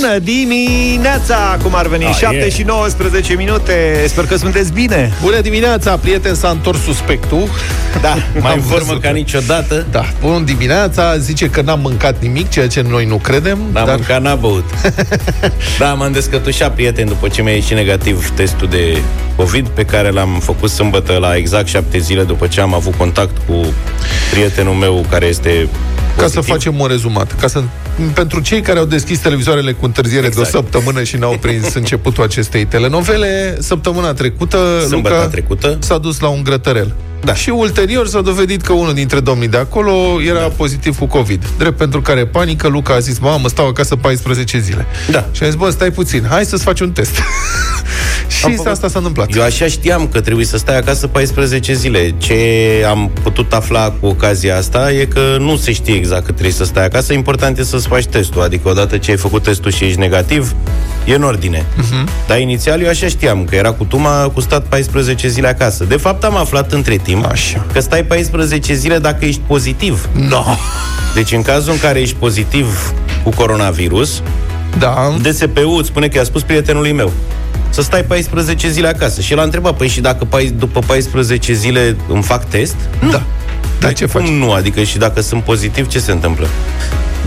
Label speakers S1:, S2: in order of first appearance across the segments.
S1: Bună dimineața! Cum ar veni?
S2: Ah,
S1: 7
S2: e.
S1: și 19 minute. Sper că sunteți bine.
S3: Bună dimineața, prieten, s-a întors suspectul.
S1: Da,
S2: Mai
S3: Am
S2: în formă
S3: văzut.
S2: ca niciodată.
S3: Da, bună dimineața, zice că n-am mâncat nimic, ceea ce noi nu credem.
S2: N-am
S3: dar...
S2: mâncat, n-a băut. da, m-am descătușat, prieten, după ce mi-a ieșit negativ testul de COVID, pe care l-am făcut sâmbătă la exact șapte zile după ce am avut contact cu prietenul meu care este
S3: Ca să
S2: pozitiv.
S3: facem un rezumat. Ca să... Pentru cei care au deschis televizoarele cu întârziere
S2: Exact.
S3: de o săptămână și n-au prins începutul acestei telenovele, săptămâna trecută,
S2: Sâmbătă
S3: Luca
S2: trecută.
S3: s-a dus la un grătărel. Da. Și ulterior s-a dovedit că unul dintre domnii de acolo era da. pozitiv cu COVID. Drept pentru care panică, Luca a zis, mamă, stau acasă 14 zile.
S2: Da.
S3: Și a zis, bă, stai puțin, hai să-ți faci un test. și
S2: Am făcut-
S3: asta s-a întâmplat.
S2: Eu așa știam că trebuie să stai acasă 14 zile. Ce am putut afla cu ocazia asta e că nu se știe exact cât trebuie să stai acasă. Important e să-ți faci testul. Adică odată ce ai făcut testul și ești negativ, e în ordine. Uh-huh. Dar inițial eu așa știam, că era cu tuma cu stat 14 zile acasă. De fapt am aflat între timp
S3: Așa.
S2: că stai 14 zile dacă ești pozitiv.
S3: No.
S2: Deci în cazul în care ești pozitiv cu coronavirus,
S3: Da,
S2: DSP-ul îți spune că i-a spus prietenului meu să stai 14 zile acasă. Și el a întrebat, păi și dacă pai- după 14 zile îmi fac test?
S3: da. Dar ce faci?
S2: Cum nu? Adică și dacă sunt pozitiv, ce se întâmplă?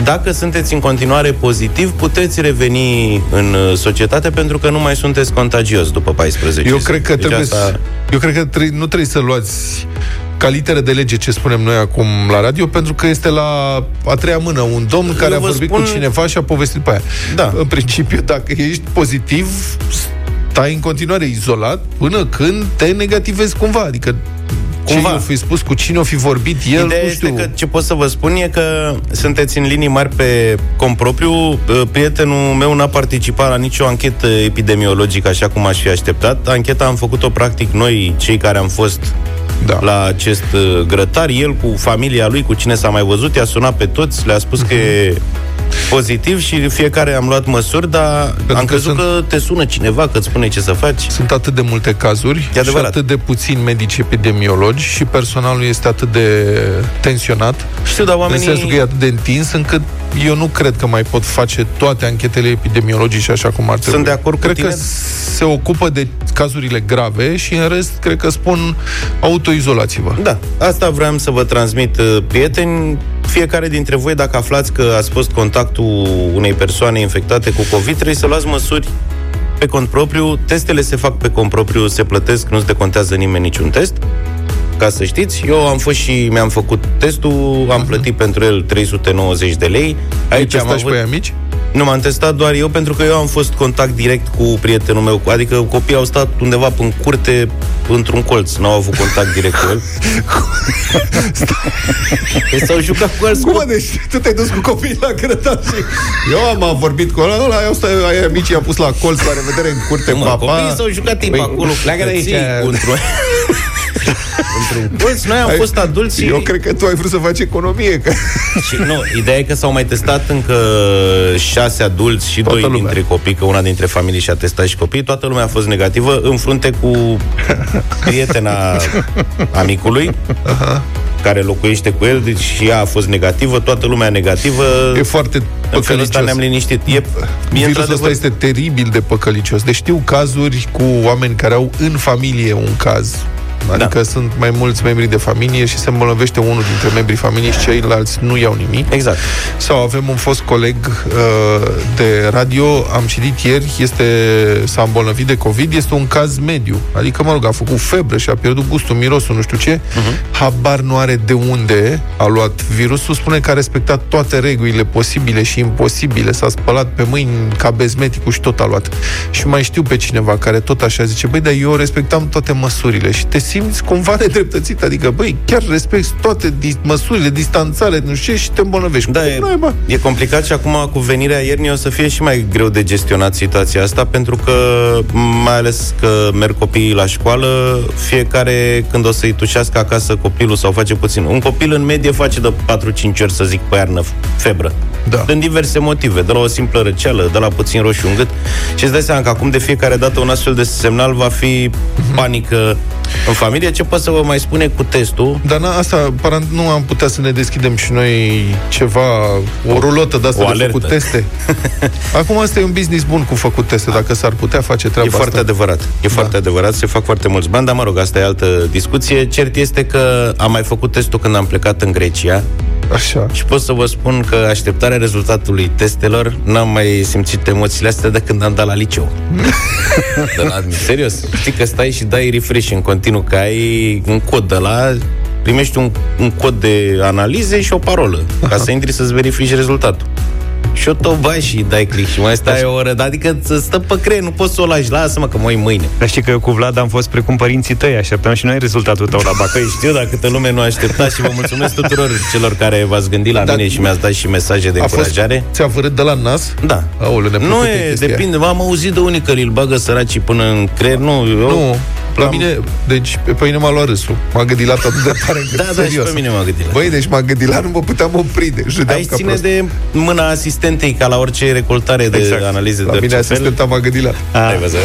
S2: Dacă sunteți în continuare pozitiv, puteți reveni în uh, societate pentru că nu mai sunteți contagios după 14
S3: Eu
S2: zile.
S3: cred că
S2: Deci
S3: trebuie
S2: asta...
S3: să, Eu cred că tre- nu trebuie să luați ca literă de lege ce spunem noi acum la radio, pentru că este la a treia mână un domn care a
S2: vă
S3: vorbit
S2: spun-
S3: cu cineva și a povestit pe aia.
S2: Da.
S3: În principiu, dacă ești pozitiv, stai în continuare izolat până când te negativezi cumva. Adică
S2: Cumva.
S3: ce o fi spus, cu cine o fi vorbit el,
S2: Ideea
S3: nu
S2: este
S3: știu.
S2: că ce pot să vă spun e că sunteți în linii mari pe compropriu. Uh, Prietenul meu n-a participat la nicio anchetă epidemiologică așa cum aș fi așteptat. Ancheta am făcut-o practic noi, cei care am fost
S3: Da.
S2: la acest uh, grătar. El cu familia lui, cu cine s-a mai văzut, i-a sunat pe toți, le-a spus că e pozitiv și fiecare am luat măsuri, dar
S3: că
S2: am crezut
S3: sunt-
S2: că te sună cineva, că îți spune ce să faci.
S3: Sunt atât de multe cazuri
S2: E
S3: și
S2: adevărat.
S3: atât de puțini medici epidemiologi și personalul este atât de tensionat
S2: Știu, dar
S3: În
S2: oamenii...
S3: sensul că e atât de întins încât eu nu cred că mai pot face toate anchetele epidemiologice așa cum ar trebui.
S2: de acord cu
S3: Cred
S2: tine.
S3: că se ocupă de cazurile grave și în rest cred că spun autoizolați-vă.
S2: Da, asta vreau să vă transmit, uh, prieteni. Fiecare dintre voi, dacă aflați că ați fost contactul unei persoane infectate cu COVID, trebuie să luați măsuri pe cont propriu. Testele se fac pe cont propriu, se plătesc, nu se decontează nimeni niciun test. Ca să știți, eu am fost și mi-am făcut testul, am plătit pentru el 390 de lei.
S3: Ai
S2: Aici am
S3: testat și
S2: avut...
S3: pe ei amici?
S2: Nu, m-am testat doar eu pentru că eu am fost contact direct cu prietenul meu. Adică copiii au stat undeva în curte, într-un colț. N-au avut contact direct cu el. Păi s-au jucat cu alți
S3: Cum,
S2: copii.
S3: deci tu te-ai dus cu copiii la grătar și... Eu am am vorbit cu ăla, ăla, eu stai, ai amici, i-a pus la colț, la revedere în curte,
S2: Mă,
S3: papa.
S2: copiii s-au jucat timp
S3: Păi,
S2: acolo.
S3: pleacă de aici.
S2: Ții, Într-un... într-un colț, noi am
S3: Ai-
S2: fost adulți și...
S3: Eu cred că tu ai vrut să faci economie, că...
S2: Și, nu, ideea e că s-au mai testat încă șase adulți și
S3: Toată
S2: doi
S3: lumea.
S2: dintre copii, că una dintre familii și-a testat și copii. Toată lumea a fost negativă, în frunte cu prietena amicului, care locuiește cu el, deci și ea a fost negativă, toată lumea negativă.
S3: E foarte
S2: în felul ăsta
S3: păcălicios.
S2: ne-am liniștit. E, e
S3: Virusul ăsta
S2: într-adevăr-
S3: este teribil de păcălicios. Deci știu cazuri cu oameni care au în familie un caz. Adică da. sunt mai mulți membri de familie și se îmbolnăvește unul dintre membrii familiei și ceilalți nu iau nimic.
S2: Exact.
S3: Sau avem un fost coleg uh, de radio, am citit ieri, este, s-a îmbolnăvit de COVID, este un caz mediu. Adică, mă rog, a făcut febră și a pierdut gustul, mirosul, nu știu ce. Uh-huh. Habar nu are de unde a luat virusul, spune că a respectat toate regulile posibile și imposibile, s-a spălat pe mâini ca bezmeticul și tot a luat. Și mai știu pe cineva care tot așa zice, băi, dar eu respectam toate măsurile și te simți cumva nedreptățit, adică, băi, chiar respecti toate dis- măsurile, distanțare, nu știu ce, și te îmbolnăvești.
S2: Da,
S3: Cum
S2: e,
S3: naiba?
S2: e complicat și acum cu venirea iernii o să fie și mai greu de gestionat situația asta, pentru că, mai ales că merg copiii la școală, fiecare când o să-i tușească acasă copilul sau face puțin. Un copil în medie face de 4-5 ori, să zic, pe iarnă febră.
S3: Da.
S2: Din diverse motive, de la o simplă răceală, de la puțin roșu în gât. Și îți dai seama că acum de fiecare dată un astfel de semnal va fi panică În familie ce pot să vă mai spune cu testul?
S3: Dar na, asta, parant, nu am putea să ne deschidem și noi ceva, o rulotă de asta
S2: O
S3: de
S2: alertă.
S3: făcut teste. Acum asta e un business bun cu făcut teste, dacă s-ar putea face treaba
S2: E foarte
S3: asta.
S2: adevărat. E da. foarte adevărat, se fac foarte mulți bani, dar mă rog, asta e altă discuție. Cert este că am mai făcut testul când am plecat în Grecia
S3: Așa.
S2: și pot să vă spun că așteptarea rezultatului testelor n-am mai simțit emoțiile astea de când am dat la liceu. de la, serios, știi că stai și dai refresh în continuu, că ai un cod de la primești un, un cod de analize și o parolă, ca să intri să-ți verifici rezultatul. Și o tot bai și dai click și mai stai o oră, dar adică să stă pe creier, nu poți să o lași, lasă-mă că mă uit mâine.
S1: Dar știi că eu cu Vlad am fost precum părinții tăi, așteptăm și noi rezultatul tău la bac.
S2: Păi știu, dar câtă lume nu aștepta și vă mulțumesc tuturor celor care v-ați gândit la
S3: Dar
S2: mine și mi-ați dat și mesaje de
S3: A fost,
S2: încurajare.
S3: ți-a vărât de la nas?
S2: Da.
S3: Aoleu, ne
S2: Nu
S3: plăcut
S2: e,
S3: chestia aia.
S2: depinde. M-am auzit de unii că îl bagă săracii până în creier. Nu, eu...
S3: Nu, la
S2: am-
S3: mine, deci pe mine m-a luat râsul. M-a gândilat atât de tare încât,
S2: Da, da, și
S3: serios.
S2: pe mine m-a gândit. la-
S3: Băi, deci m-a gândilat, nu mă puteam opri, deci râdeam
S2: Aici
S3: ca
S2: ține
S3: prost.
S2: de mâna asistentei, ca la orice recoltare de
S1: Exact.
S2: analize
S3: La
S2: de
S3: mine
S2: orice fel.
S3: asistenta m-a gândilat.
S2: Ai văzut?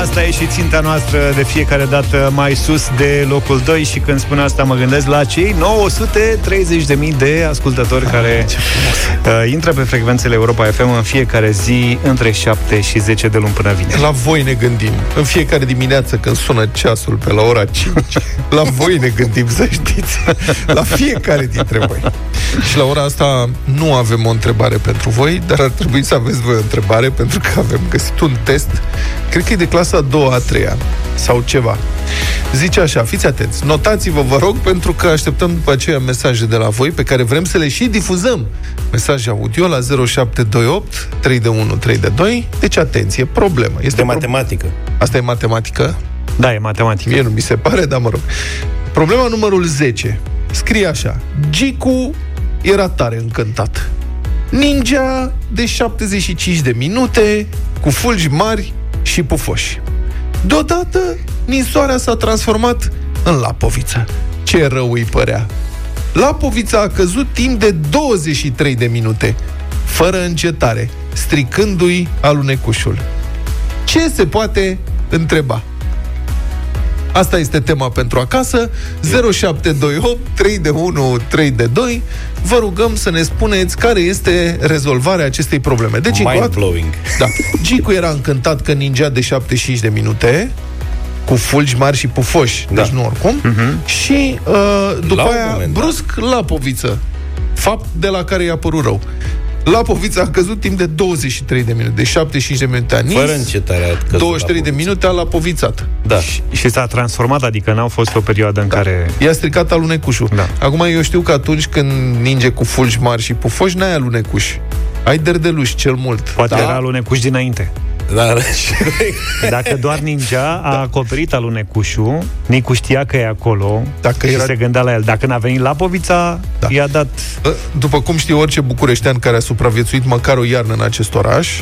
S1: Asta e și ținta noastră de fiecare dată mai sus de locul 2 și când spun asta mă gândesc la cei 930.000 de ascultători care uh, intră pe frecvențele Europa FM în fiecare zi între 7 și 10 de luni până vineri.
S3: La voi ne gândim. În fiecare dimineață când sună ceasul pe la ora 5, la voi ne gândim, să știți. La fiecare dintre voi. Și la ora asta nu avem o întrebare pentru voi, dar ar trebui să aveți voi o întrebare pentru că avem găsit un test, cred că e de clasa a doua, a treia sau ceva. Zice așa, fiți atenți, notați-vă, vă rog, pentru că așteptăm după aceea mesaje de la voi pe care vrem să le și difuzăm. Mesaje audio la 0728 3 de 1 3 de 2. Deci atenție, problemă. Este
S2: De
S3: pro-
S2: matematică.
S3: Asta e matematică?
S1: Da, e matematică.
S3: Mie nu mi se pare, dar mă rog. Problema numărul 10. Scrie așa. Gicu era tare încântat. Ninja de 75 de minute, cu fulgi mari și pufoși. Deodată, ninsoarea s-a transformat în lapoviță. Ce rău îi părea. Lapovița a căzut timp de 23 de minute, fără încetare, stricându-i alunecușul. Ce se poate întreba? Asta este tema pentru acasă 0728 3 de 1 3 de 2 Vă rugăm să ne spuneți care este rezolvarea acestei probleme Deci, încă o dată-
S2: Mind-blowing.
S3: da. Gicu era încântat că ninja de 75 de minute cu fulgi mari și pufoși,
S2: Da.
S3: deci nu oricum. Uh-huh. Și uh, după
S2: La un
S3: aia,
S2: moment dat.
S3: brusc, lapoviță. Fapt de la care i-a părut rău. Lapovița a căzut timp de 23 de minute, de 75 de minute a nins,
S2: Fără încetare a căzut
S3: 23 de
S2: la
S3: minute a lapovițat.
S2: Da.
S1: Și s-a transformat, adică n-au fost o perioadă în care...
S3: I-a stricat alunecușul.
S1: Da.
S3: Acum eu știu că atunci când ninge cu fulgi mari și pufoși, n-ai alunecuș. Ai derdeluș cel mult.
S1: Poate
S3: da?
S1: era alunecuș dinainte.
S2: Da, da.
S1: Dacă doar ninja a acoperit alunecușul, Nicu știa că e acolo
S3: Dacă
S1: și
S3: era-
S1: se gândea la el. Dacă n-a venit Lapovița,
S3: Da.
S1: i-a dat...
S3: După cum știe orice bucureștean care a supraviețuit măcar o iarnă în acest oraș,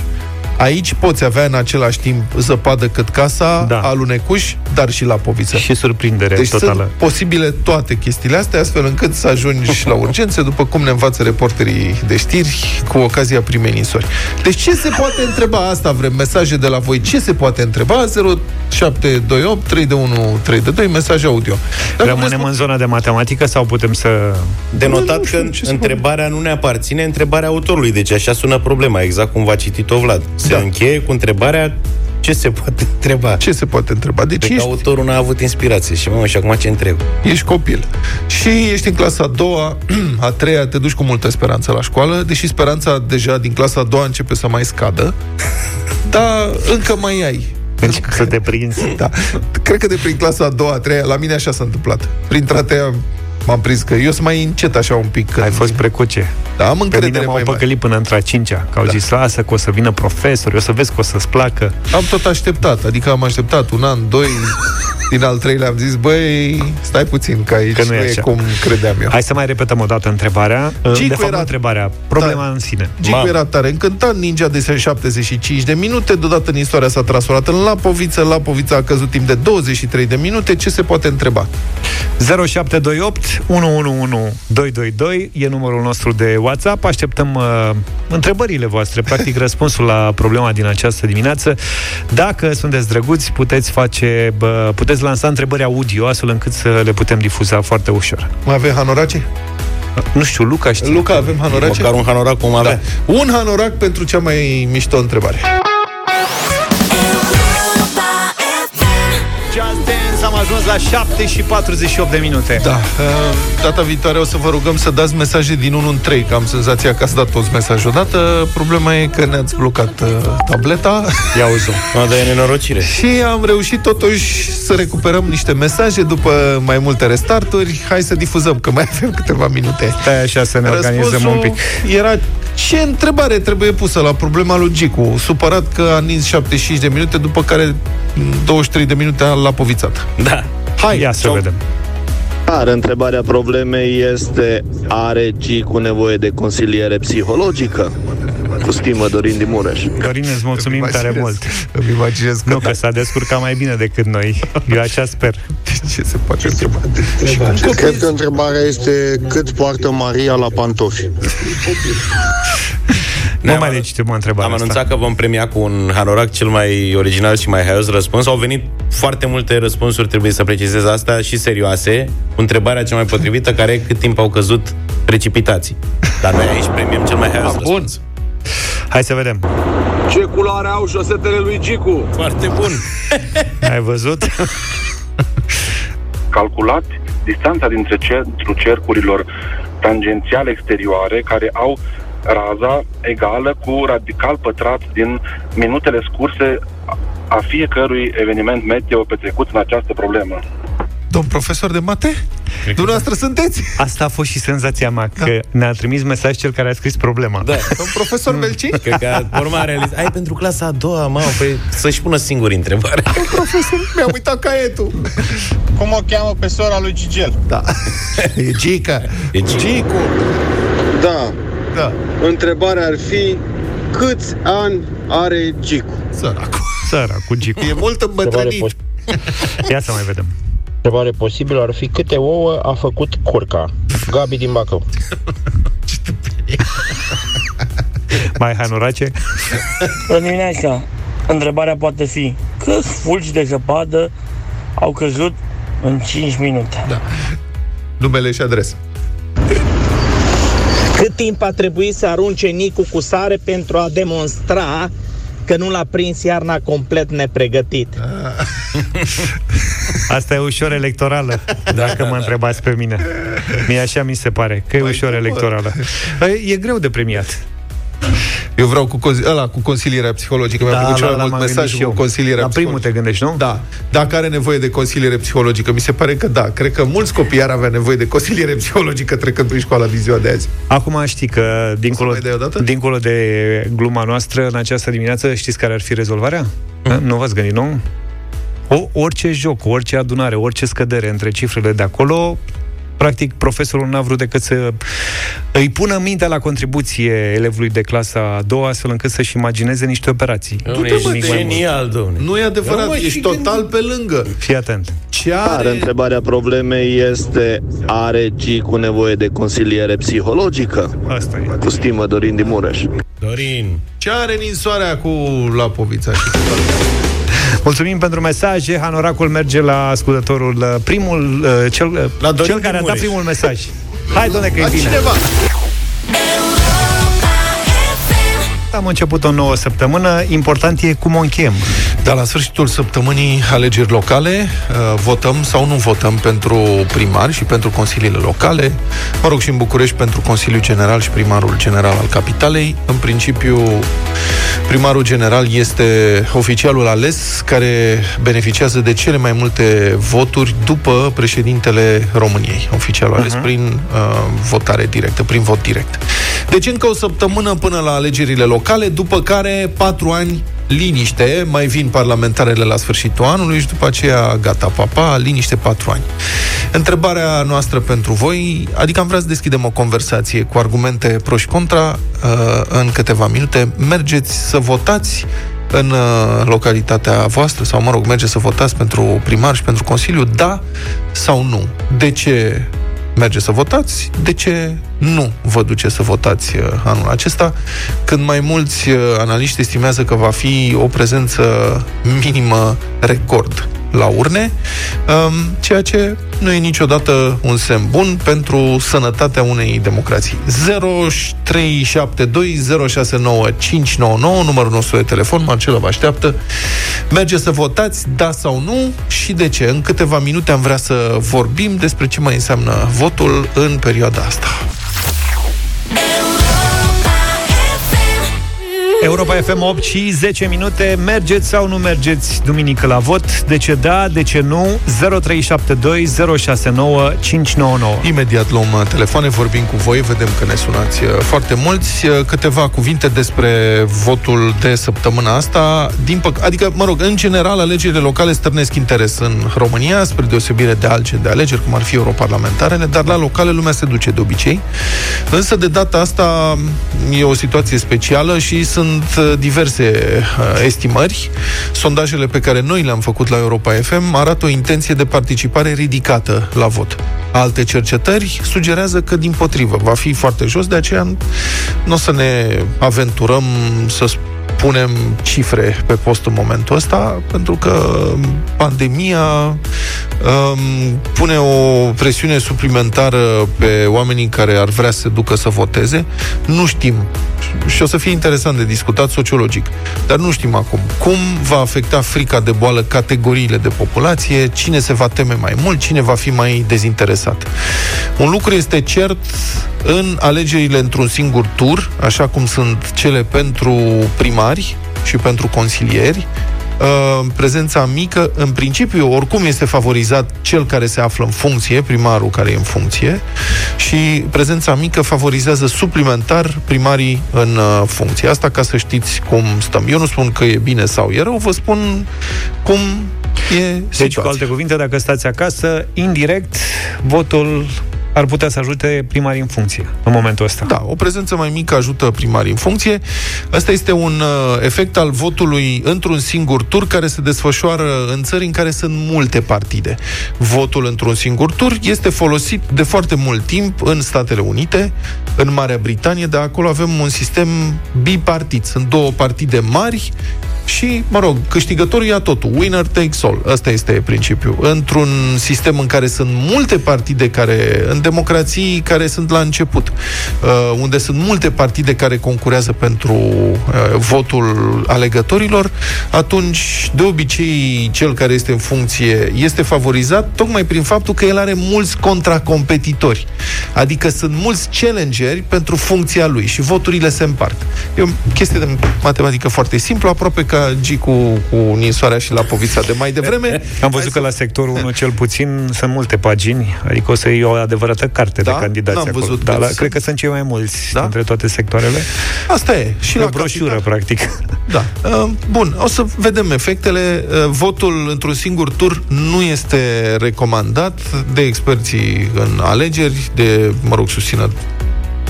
S3: aici poți avea în același timp zăpadă cât casa,
S1: Da.
S3: alunecuș, dar și la poviță.
S1: Și surprindere
S3: Deci
S1: totală.
S3: sunt posibile toate chestiile astea, astfel încât să ajungi și la urgențe, după cum ne învață reporterii de știri, cu ocazia primei ninsori. Deci ce se poate întreba? Asta vrem, mesaje de la voi. Ce se poate întreba? 0728 3 de 1 3 de 2, mesaj audio. Dacă
S1: Rămânem
S3: vreți-
S1: în zona de matematică sau putem să...
S2: De
S3: Nu,
S2: notat
S3: nu știu
S2: că
S3: ce să
S2: întrebarea nu ne aparține, întrebarea autorului. Deci așa sună problema, exact cum v-a citit-o Vlad. Se
S3: Da.
S2: încheie cu întrebarea ce se poate întreba.
S3: Ce se poate întreba? Deci
S2: Cred că
S3: ești
S2: autorul n-a avut inspirație și mă, și acum ce întreb?
S3: Ești copil. Și ești în clasa a doua, a treia, te duci cu multă speranță la școală, deși speranța deja din clasa a doua începe să mai scadă, dar încă mai ai.
S1: Deci să te prinzi.
S3: Da. Cred că de prin clasa a doua, a treia, la mine așa s-a întâmplat. Printre a treia m-am prins că eu sunt mai încet așa un pic. Când...
S1: Ai fost precoce.
S3: Da, am
S1: Pe mine
S3: încredere
S1: m-au
S3: mai mare.
S1: păcălit până într-a cincea, că au
S3: Da.
S1: zis, lasă că o să vină profesori, o să vezi că o să-ți placă.
S3: Am tot așteptat, adică am așteptat un an, doi, din al treilea am zis, băi, stai puțin, că aici că nu, nu e, așa. cum credeam eu.
S1: Hai să mai repetăm o dată întrebarea. Gicu de fapt, era... întrebarea, problema da. în sine.
S3: Gicu era tare încântat, ninja de 75 de minute, deodată în istoria s-a trasurat în Lapoviță, Lapovița a căzut timp de 23 de minute, ce se poate întreba?
S1: 0728 111 222 e numărul nostru de WhatsApp. Așteptăm uh, întrebările voastre, practic răspunsul la problema din această dimineață. Dacă sunteți drăguți, puteți face, bă, puteți lansa întrebări audio, astfel încât să le putem difuza foarte ușor.
S3: Mai avem hanorace?
S1: Nu știu, Luca știe.
S3: Luca, avem hanorace?
S2: Măcar un hanorac cum avea.
S3: Da. Un hanorac pentru cea mai mișto întrebare.
S1: Ajuns la 7 și 48 de minute.
S3: Da. Uh, data viitoare o să vă rugăm să dați mesaje din 1 în 3, că am senzația că ați dat toți mesaje odată. Problema e că ne-ați blocat uh, tableta.
S1: Ia uzi
S2: Dar e nenorocire.
S3: Și am reușit totuși să recuperăm niște mesaje după mai multe restarturi. Hai să difuzăm, că mai avem câteva minute.
S1: Stai așa să ne Răspunsul organizăm un pic.
S3: era ce întrebare trebuie pusă la problema lui Gicu? Supărat că a nins 75 de minute, după care 23 de minute a lapovizat.
S1: Da. Hai, ia să vedem.
S4: Dar întrebarea problemei este Are Gicu nevoie de consiliere psihologică? Cu stimă, Dorin Dimureș.
S1: Dorin, îți mulțumim îmi tare mult.
S3: Îmi imaginez că...
S1: Nu, că s-a descurcat mai bine decât noi. Eu așa sper.
S3: Ce se poate întreba?
S4: Cred că întrebarea este cât poartă Maria la pantofi.
S1: Nu mai legitim o întrebare
S2: Am anunțat că vom premia cu un hanorac cel mai original și mai haios răspuns. Au venit foarte multe răspunsuri, trebuie să precizez asta, și serioase. Întrebarea cea mai potrivită, care e cât timp au căzut precipitații. Dar noi aici premiem cel mai haios răspuns.
S1: Hai să vedem.
S5: Ce culoare au șosetele lui Gicu?
S2: Foarte bun.
S1: Ai văzut?
S5: Calculat distanța dintre centrul cercurilor tangențiale exterioare care au raza egală cu radical pătrat din minutele scurse a fiecărui eveniment meteo petrecut în această problemă.
S3: Domn profesor de mate? Cred Dumneavoastră da. sunteți?
S1: Asta a fost și senzația mea, da. că ne-a trimis mesaj cel care a scris problema.
S3: Da. Domn profesor Melci?
S2: Cred că urma a realizat. Ai pentru clasa a doua, mă, păi să-și pună singur întrebare.
S3: Domn profesor, mi-am uitat caietul.
S5: Cum o cheamă pe sora lui Gigel?
S3: Da. E Gica. E Gicu.
S4: Da. Da. Întrebarea ar fi câți ani are Gicu?
S3: Săracu.
S1: Săracu Gicu.
S3: E mult îmbătrânit.
S1: Ia să mai vedem.
S6: Întrebare posibilă ar fi câte ouă a făcut curca? Gabi din Bacău.
S1: mai hanurace?
S7: Bună dimineața! Întrebarea poate fi câți fulgi de zăpadă au căzut în 5 minute? Da.
S3: Numele și adresa.
S8: Cât timp a trebuit să arunce Nicu cu sare pentru a demonstra că nu l-a prins iarna complet nepregătit.
S1: Asta e ușor electorală, dacă mă întrebați pe mine. Mie așa mi se pare, că e ușor electorală. E greu de premiat.
S3: Eu vreau cu, ăla, cu consilierea psihologică. Mi-a da, plăcut cel mai mult mesaj cu consilierea
S1: La primul te gândești, nu?
S3: Da. Dacă are nevoie de consiliere psihologică, mi se pare că da. Cred că mulți copii ar avea nevoie de consiliere psihologică trecând prin școala din ziua de azi.
S1: Acum știi că, dincolo, dincolo de gluma noastră, în această dimineață, știți care ar fi rezolvarea? Mm. Nu v-ați gândit, nu? O, orice joc, orice adunare, orice scădere între cifrele de acolo practic, profesorul n-a vrut decât să îi pună mintea la contribuție elevului de clasa a doua, astfel încât să-și imagineze niște operații.
S2: Nu e genial, domnule.
S3: Nu e adevărat, nu, ești total pe lângă.
S1: Fii atent.
S4: Ce are... întrebarea problemei este are Gicu nevoie de consiliere psihologică?
S1: Asta e.
S4: Cu stimă, Dorin Dimureș.
S2: Dorin.
S3: Ce are ninsoarea cu Lapovița și cu
S1: Mulțumim pentru mesaje. Hanoracul merge la ascultătorul uh, primul, uh, cel, uh, la cel care a dat primul mesaj. Hai, doamne, că e bine. Cineva. Am început o nouă săptămână, important e cum o închem.
S3: Dar la sfârșitul săptămânii alegeri locale, uh, votăm sau nu votăm pentru primari și pentru consiliile locale, mă rog și în București pentru Consiliul General și primarul general al capitalei. În principiu, primarul general este oficialul ales care beneficiază de cele mai multe voturi după președintele României, oficialul ales uh-huh. prin uh, votare directă, prin vot direct. Deci încă o săptămână până la alegerile locale, după care patru ani liniște, mai vin parlamentarele la sfârșitul anului și după aceea gata, papa, liniște patru ani. Întrebarea noastră pentru voi, adică am vrea să deschidem o conversație cu argumente pro și contra uh, în câteva minute. Mergeți să votați în uh, localitatea voastră sau, mă rog, mergeți să votați pentru primar și pentru Consiliu, da sau nu? De ce mergeți să votați? De ce nu vă duce să votați uh, anul acesta, când mai mulți uh, analiști estimează că va fi o prezență minimă record la urne, um, ceea ce nu e niciodată un semn bun pentru sănătatea unei democrații. 0372069599, numărul nostru de telefon, Marcela vă așteaptă. Merge să votați, da sau nu și de ce. În câteva minute am vrea să vorbim despre ce mai înseamnă votul în perioada asta.
S1: Europa FM 8 și 10 minute. Mergeți sau nu mergeți duminică la vot? De ce da, de ce nu? 0372 069 599.
S3: Imediat luăm uh, telefoane, vorbim cu voi, vedem că ne sunați uh, foarte mulți. Uh, câteva cuvinte despre votul de săptămâna asta. Din păc- adică, mă rog, în general, alegerile locale stârnesc interes în România, spre deosebire de alte de alegeri, cum ar fi europarlamentarele, dar la locale lumea se duce de obicei. Însă, de data asta, e o situație specială și sunt sunt uh, diverse uh, estimări. Sondajele pe care noi le-am făcut la Europa FM arată o intenție de participare ridicată la vot. Alte cercetări sugerează că, din potrivă, va fi foarte jos, de aceea nu o să ne aventurăm să punem cifre pe post în momentul ăsta, pentru că pandemia um, pune o presiune suplimentară pe oamenii care ar vrea să se ducă să voteze. Nu știm și o să fie interesant de discutat sociologic. Dar nu știm acum cum va afecta frica de boală categoriile de populație, cine se va teme mai mult, cine va fi mai dezinteresat. Un lucru este cert în alegerile într-un singur tur, așa cum sunt cele pentru primari și pentru consilieri, Uh, prezența mică, în principiu, oricum este favorizat cel care se află în funcție, primarul care e în funcție, și prezența mică favorizează suplimentar primarii în uh, funcție. Asta ca să știți cum stăm. Eu nu spun că e bine sau e rău, vă spun cum e situația.
S1: Deci, cu alte cuvinte, dacă stați acasă, indirect, votul ar putea să ajute primarii în funcție în momentul ăsta.
S3: Da, o prezență mai mică ajută primarii în funcție. Asta este un uh, efect al votului într-un singur tur care se desfășoară în țări în care sunt multe partide. Votul într-un singur tur este folosit de foarte mult timp în Statele Unite, în Marea Britanie, de acolo avem un sistem bipartit. Sunt două partide mari și, mă rog, câștigătorul ia totul. Winner takes all. Asta este principiul. Într-un sistem în care sunt multe partide care, în democrații care sunt la început, uh, unde sunt multe partide care concurează pentru uh, votul alegătorilor, atunci, de obicei, cel care este în funcție este favorizat tocmai prin faptul că el are mulți contracompetitori. Adică sunt mulți challengeri pentru funcția lui și voturile se împart. E o chestie de matematică foarte simplă, aproape ca G cu, cu Ninsoarea și la Povița de mai devreme.
S1: Am văzut că la sectorul 1 cel puțin sunt multe pagini, adică o să iei o adevărată carte
S3: Da?
S1: de candidați
S3: N-am
S1: acolo.
S3: văzut
S1: da,
S3: că
S1: la,
S3: sunt-
S1: cred că sunt cei mai mulți
S3: Da?
S1: între toate sectoarele.
S3: Asta e. Și
S1: Și
S3: la
S1: o broșură,
S3: capital.
S1: practic.
S3: Da. Uh, Bun, o să vedem efectele. Uh, Votul într-un singur tur nu este recomandat de experții în alegeri, de, mă rog, susțină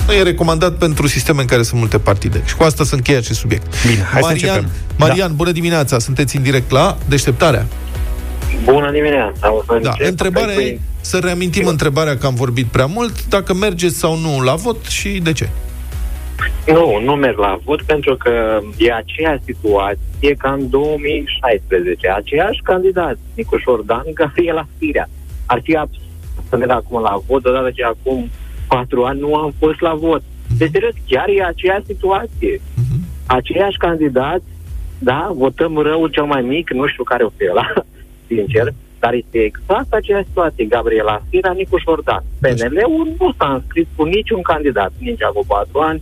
S3: nu e recomandat pentru sisteme în care sunt multe partide. Și cu asta să încheie acest subiect.
S1: Bine, hai să
S3: Marian,
S1: începem.
S3: Marian, bună dimineața! Sunteți în direct la Deșteptarea.
S9: Bună dimineața! O să
S3: Da,
S9: încep
S3: întrebarea
S9: cu-
S3: e, să reamintim întrebarea că am vorbit prea mult, dacă mergeți sau nu la vot și de ce.
S9: Nu, nu merg la vot pentru că e aceeași situație ca în 2016. Aceiași candidat, Nicușor Dan, Gabriela Firea. Ar fi absurd să merg acum la vot, odată ce acum patru ani nu am fost la vot. Deci, serios, chiar e aceeași situație. Aceiași candidați, da, votăm răul cel mai mic, nu știu care o fi ăla, sincer, dar este exact aceeași situație. Gabriela Firea, Nicușor Dan. PNL-ul nu s-a înscris cu niciun candidat, nici acum patru ani,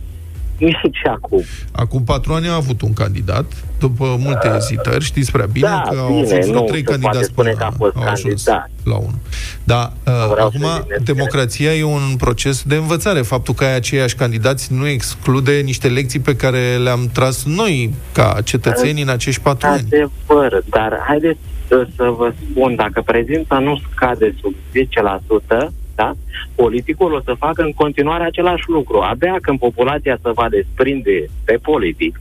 S9: nici acum.
S3: Acum patru ani a avut un candidat, după multe ezitări, știți prea bine
S9: Da,
S3: că au
S9: bine,
S3: fost vreo
S9: nu
S3: trei
S9: se poate
S3: candidați
S9: spune
S3: până
S9: că a fost
S3: au ajuns
S9: candidat.
S3: la unul. Dar uh,
S9: vreau să
S3: acum,
S9: zic de-
S3: democrația e un proces de învățare. Faptul că ai aceiași candidați nu exclude niște lecții pe care le-am tras noi, ca cetățeni, în acești patru ani.
S9: Adevăr, dar haideți uh, să vă spun, dacă prezența nu scade sub 10%, da? politicul o să facă în continuare același lucru. Abia când populația se va desprinde de politic,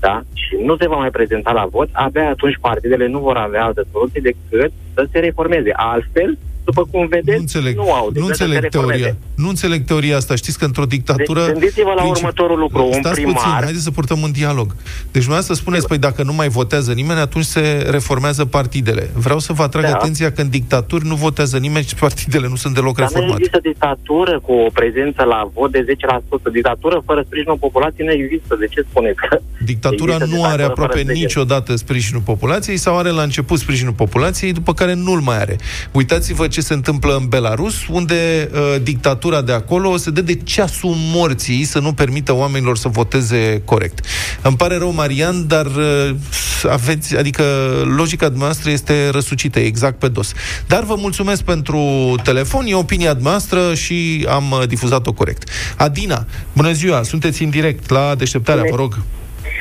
S9: da? și nu se va mai prezenta la vot, abia atunci partidele nu vor avea altă soluție decât să se reformeze. Altfel, după cum vedeți,
S3: Nu înțeleg,
S9: nu au
S3: nu
S9: decât să se
S3: înțeleg
S9: reformeze.
S3: teoria. Nu înțeleg teoria asta. Știți că într-o dictatură...
S9: Deci, gândiți-vă la
S3: princip-
S9: următorul lucru. Un
S3: Stați
S9: primar-
S3: puțin, haideți să purtăm un dialog. Deci dumneavoastră spuneți, păi dacă nu mai votează nimeni, atunci se reformează partidele. Vreau să vă atrag
S9: Da.
S3: atenția că în dictaturi nu votează nimeni și partidele nu sunt deloc
S9: Dar nu
S3: reformate.
S9: există dictatură cu o prezență la vot de 10%. Dictatură fără sprijinul populației nu există. De ce spuneți că
S3: Dictatura
S9: există
S3: nu are
S9: dictatură
S3: aproape
S9: fără sprijin?
S3: niciodată sprijinul populației sau are la început sprijinul populației, după care nu-l mai are. Uitați-vă ce se întâmplă în Belarus, unde uh, dictatura de acolo se dă de ceasul morții să nu permită oamenilor să voteze corect. Îmi pare rău, Marian, dar uh, aveți, adică logica dumneavoastră este răsucită exact pe dos. Dar vă mulțumesc pentru telefon, e opinia dumneavoastră și am uh, difuzat-o corect. Adina, bună ziua, sunteți în direct la deșteptarea, vă rog.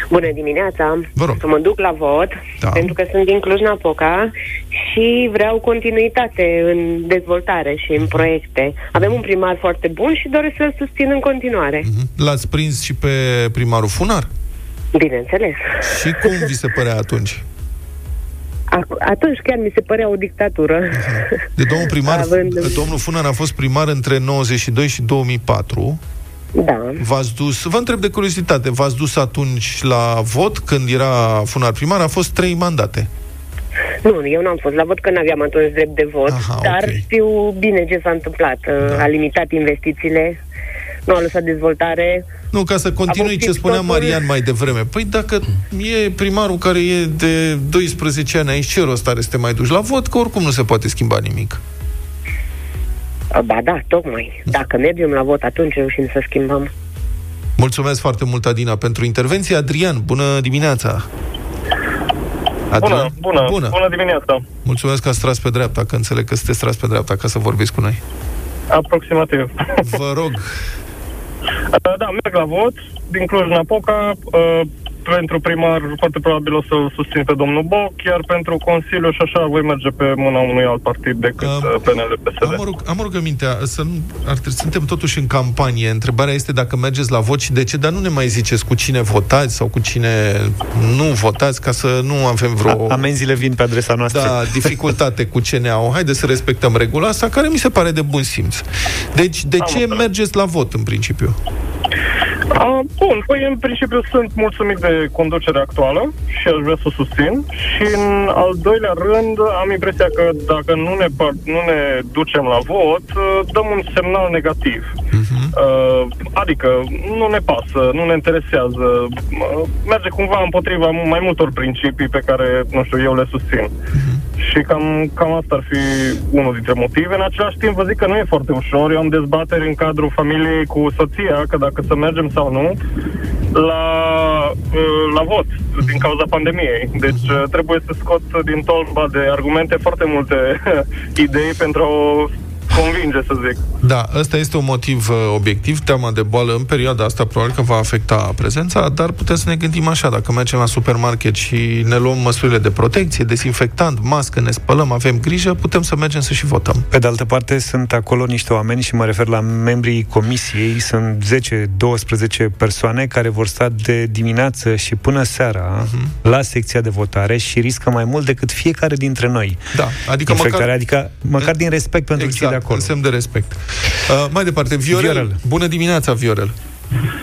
S10: Bună dimineața!
S3: Vă rog.
S10: Să mă duc la vot,
S3: Da.
S10: pentru că sunt din Cluj-Napoca și vreau continuitate în dezvoltare și în proiecte. Avem un primar foarte bun și doresc să-l susțin în continuare.
S3: L-ați prins și pe primarul Funar?
S10: Bineînțeles.
S3: Și cum vi se părea atunci?
S10: Ac- Atunci chiar mi se părea o dictatură.
S3: De domnul primar,
S10: Având-
S3: domnul Funar a fost primar între 92 și 2004.
S10: Da.
S3: V-ați dus, vă întreb de curiozitate, v-ați dus atunci la vot când era Funar primar? A fost trei mandate.
S10: Nu, eu n-am fost la vot, că n-aveam atunci drept de vot,
S3: Aha,
S10: dar
S3: ok.
S10: știu bine ce s-a întâmplat.
S3: Da.
S10: A limitat investițiile, nu a lăsat dezvoltare.
S3: Nu, ca să continui
S10: fost
S3: ce spunea
S10: TikTok-uri.
S3: Marian mai devreme. Păi dacă e primarul care e de 12 ani aici, ce rost are să te mai duci la vot? Că oricum nu se poate schimba nimic.
S10: Ba da, tocmai. Dacă mergem la vot, atunci reușim să schimbăm.
S3: Mulțumesc foarte mult, Adina, pentru intervenție. Adrian, bună dimineața!
S11: Bună, bună,
S3: bună.
S11: bună dimineața.
S3: Mulțumesc că ați tras pe dreapta, că înțeleg că sunteți tras pe dreapta ca să vorbiți cu noi.
S11: Aproximativ.
S3: Vă rog.
S11: Uh, Da, merg la vot din Cluj-Napoca. Uh, Pentru primar, foarte probabil o să-l susțin pe domnul Boc, iar pentru Consiliu și așa voi merge pe mâna unui alt partid decât uh, PNL-PSD.
S3: Am o, rug, am o rugămintea, să nu, ar trebui, suntem totuși în campanie. Întrebarea este dacă mergeți la vot și de ce, dar nu ne mai ziceți cu cine votați sau cu cine nu votați, ca să nu avem vreo...
S1: Amenziile vin pe adresa noastră.
S3: Da, dificultate cu CNA-ul. Haideți să respectăm regula asta, care mi se pare de bun simț. Deci, de ce mergeți la vot, în principiu?
S11: Uh, bun, păi în principiu sunt mulțumit de conducerea actuală și aș vrea să o susțin. Și în al doilea rând am impresia că dacă nu ne, par- nu ne ducem la vot, uh, dăm un semnal negativ. Uh, adică nu ne pasă, nu ne interesează. Uh, merge cumva împotriva mai multor principii pe care, nu știu, eu le susțin. Și cam, cam asta ar fi unul dintre motive. În același timp vă zic că nu e foarte ușor. Eu am dezbateri în cadrul familiei cu soția, că dacă să mergem sau nu, la, uh, la vot, din cauza pandemiei. Deci uh, trebuie să scot din tolba de argumente foarte multe idei pentru a o convinge, să zic.
S3: Da, ăsta este un motiv uh, obiectiv, teama de boală în perioada asta probabil că va afecta prezența, dar putem să ne gândim așa, dacă mergem la supermarket și ne luăm măsurile de protecție, desinfectant, mască, ne spălăm, avem grijă, putem să mergem să și votăm.
S1: Pe de altă parte, sunt acolo niște oameni și mă refer la membrii comisiei, sunt 10-12 persoane care vor sta de dimineață și până seara uh-huh. la secția de votare și riscă mai mult decât fiecare dintre noi.
S3: Da, adică
S1: Infectarea,
S3: măcar...
S1: adică măcar din respect pentru
S3: exact,
S1: cei de acolo.
S3: în semn de respect. Uh, mai departe, Viorel.
S1: Viorel.
S3: Bună dimineața, Viorel.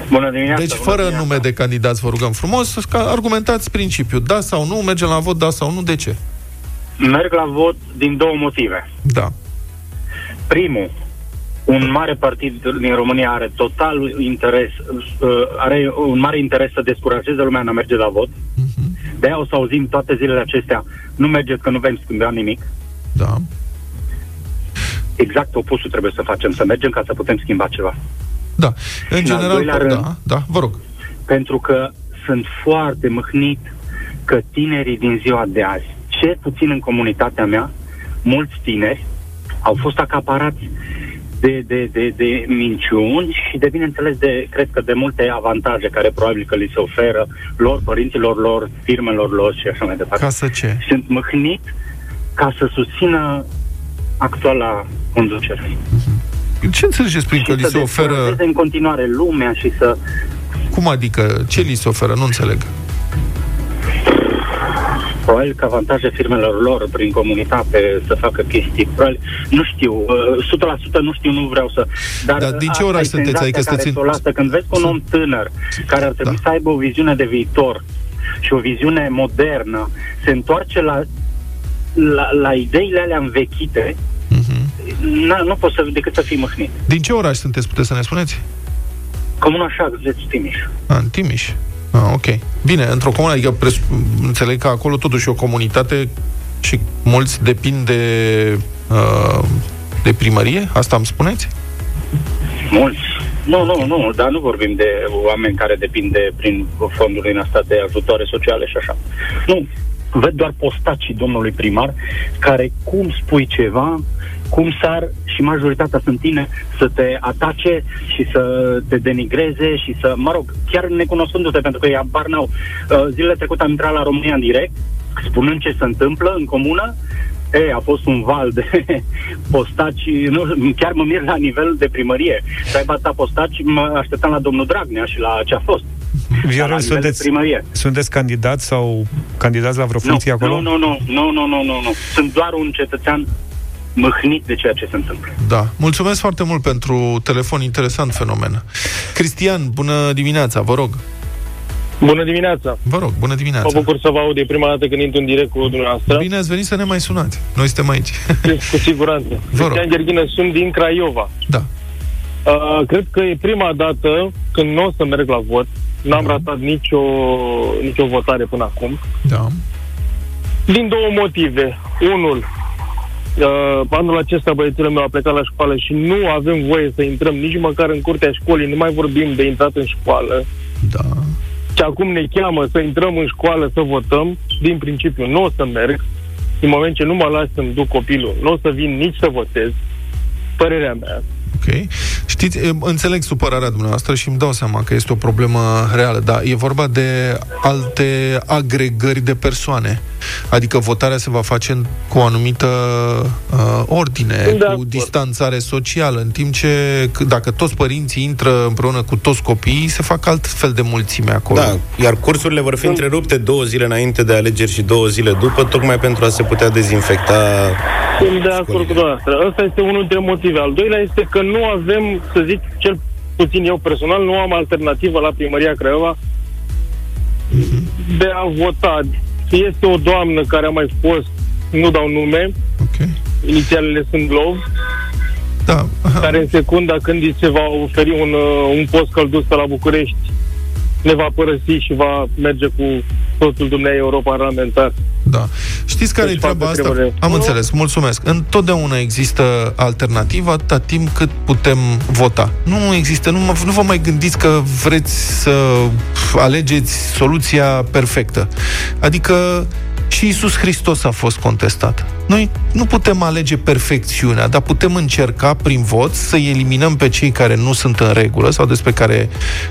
S12: Bună dimineața!
S3: Deci,
S12: bună
S3: fără
S12: dimineața.
S3: nume de candidați, vă rugăm frumos, ca argumentați principiul. Da sau nu, mergem la vot, da sau nu, de ce?
S12: Merg la vot din două motive.
S3: Da.
S12: Primul, un mare partid din România are total interes, uh, are un mare interes să descurajeze lumea în a merge la vot. De aia o să auzim toate zilele acestea, nu mergeți că nu vrem schimba nimic.
S3: Da.
S12: Exact opusul trebuie să facem, să mergem ca să putem schimba ceva.
S3: Da. În
S12: Și în al
S3: general,
S12: doilea rând-
S3: da, da, vă rog.
S12: pentru că sunt foarte mâhnit că tinerii din ziua de azi, cel puțin în comunitatea mea, mulți tineri au fost acaparați de, de, de, de minciuni și de, bineînțeles, de, cred că de multe avantaje care probabil că li se oferă lor, părinților lor, firmelor lor și așa mai departe.
S3: Ca să ce?
S12: Sunt mâhnit ca să susțină actuala conducere.
S3: Ce înțelegeți prin că
S12: și
S3: li
S12: să
S3: se oferă...
S12: descurajeze în continuare lumea și să
S3: Cum adică? Ce li se oferă? Nu înțeleg.
S12: Probabil că avantaje firmelor lor prin comunitate să facă chestii. Probabil, nu știu, uh, 100% nu știu, nu vreau să... Dar,
S3: Dar din ce
S12: asta
S3: oraș
S12: e
S3: sunteți?
S12: senzația
S3: Adică
S12: care
S3: sunteți în-
S12: ți-o lasă. Când vezi că un om tânăr care ar trebui să aibă o viziune de viitor și o viziune modernă se întoarce la, la, la ideile alea învechite, na, nu poți să, decât să fii mâhnit.
S3: Din ce oraș sunteți? Puteți să ne spuneți?
S12: Comun așa, zici Timiș.
S3: Ah, în Timiș. Ah, ok. Bine, într-o comună, adică pres- înțeleg că acolo totuși e o comunitate și mulți depind de, uh, de primărie? Asta îmi spuneți?
S12: Mulți. Nu, nu, nu, dar nu vorbim de oameni care depind de, prin fonduri din asta de ajutoare sociale și așa. Nu, văd doar postacii domnului primar care cum spui ceva, cum sar și majoritatea sunt tine să te atace și să te denigreze și să, mă rog, chiar necunoscându-te, pentru că ei abar n-au. Uh, Zilele trecute am intrat la România în direct, spunând ce se întâmplă în comună, E, a fost un val de postaci, nu, chiar mă mir la nivel de primărie. Să aibă atâta postaci, mă așteptam la domnul Dragnea și la ce a fost.
S1: Viorel,
S12: la nivel de
S1: sunteți,
S12: primărie.
S1: sunteți candidat sau candidați la vreo funcție
S12: nu,
S1: acolo?
S12: Nu, nu, nu, nu, nu, nu, nu. Sunt doar un cetățean mâhnit de ceea ce se întâmplă.
S3: Da. Mulțumesc foarte mult pentru telefon, interesant fenomen. Cristian, bună dimineața, vă rog.
S13: Bună dimineața!
S3: Vă rog, bună dimineața.
S13: Mă bucur să vă aud, e prima dată când intru în direct cu dumneavoastră.
S3: Bine ați venit să ne mai sunați. Noi suntem aici.
S13: Cu siguranță.
S3: Vă rog.
S13: Cristian Gherghină, sunt din Craiova.
S3: Da.
S13: Uh, cred că e prima dată când nu o să merg la vot. N-am ratat nicio, nicio votare până acum.
S3: Da.
S13: Din două motive. Unul, uh, anul acesta băiețelul meu a plecat la școală și nu avem voie să intrăm nici măcar în curtea școlii, nu mai vorbim de intrat în școală.
S3: Da.
S13: Și acum ne cheamă să intrăm în școală să votăm. Din principiu nu o să merg. În moment ce nu mă las să-mi duc copilul, nu o să vin nici să votez. Părerea mea.
S3: Ok. Știți, e, înțeleg supărarea dumneavoastră și îmi dau seama că este o problemă reală, dar e vorba de alte agregări de persoane. Adică votarea se va face în, cu o anumită uh, ordine,
S13: Sunt de
S3: cu
S13: acord.
S3: distanțare socială, în timp ce c- dacă toți părinții intră împreună cu toți copiii, se fac alt fel de mulțime acolo.
S2: Da, iar cursurile vor fi întrerupte două zile înainte de alegeri și două zile după, tocmai pentru a se putea dezinfecta
S13: Sunt de acord cu dumneavoastră. Ăsta este unul dintre motive. Al doilea este că nu avem, să zic, cel puțin eu personal, nu am alternativă la Primăria Craiova de a vota. Este o doamnă care a mai fost, nu dau nume,
S3: okay.
S13: inițialele sunt Lov,
S3: da.
S13: care în secunda când îi se va oferi un, uh, un post călduț pe la București, ne va părăsi și va merge cu totul dumneai europarlamentar.
S3: Da. Știți care e
S13: Deci
S3: treaba
S13: facă
S3: asta?
S13: treburile.
S3: Am
S13: Nu.
S3: înțeles, mulțumesc. Întotdeauna există alternativă atâta timp cât putem vota. Nu există, nu, mă- nu vă mai gândiți că vreți să alegeți soluția perfectă. Adică și Isus Hristos a fost contestat. Noi nu putem alege perfecțiunea, dar putem încerca prin vot să eliminăm pe cei care nu sunt în regulă sau despre care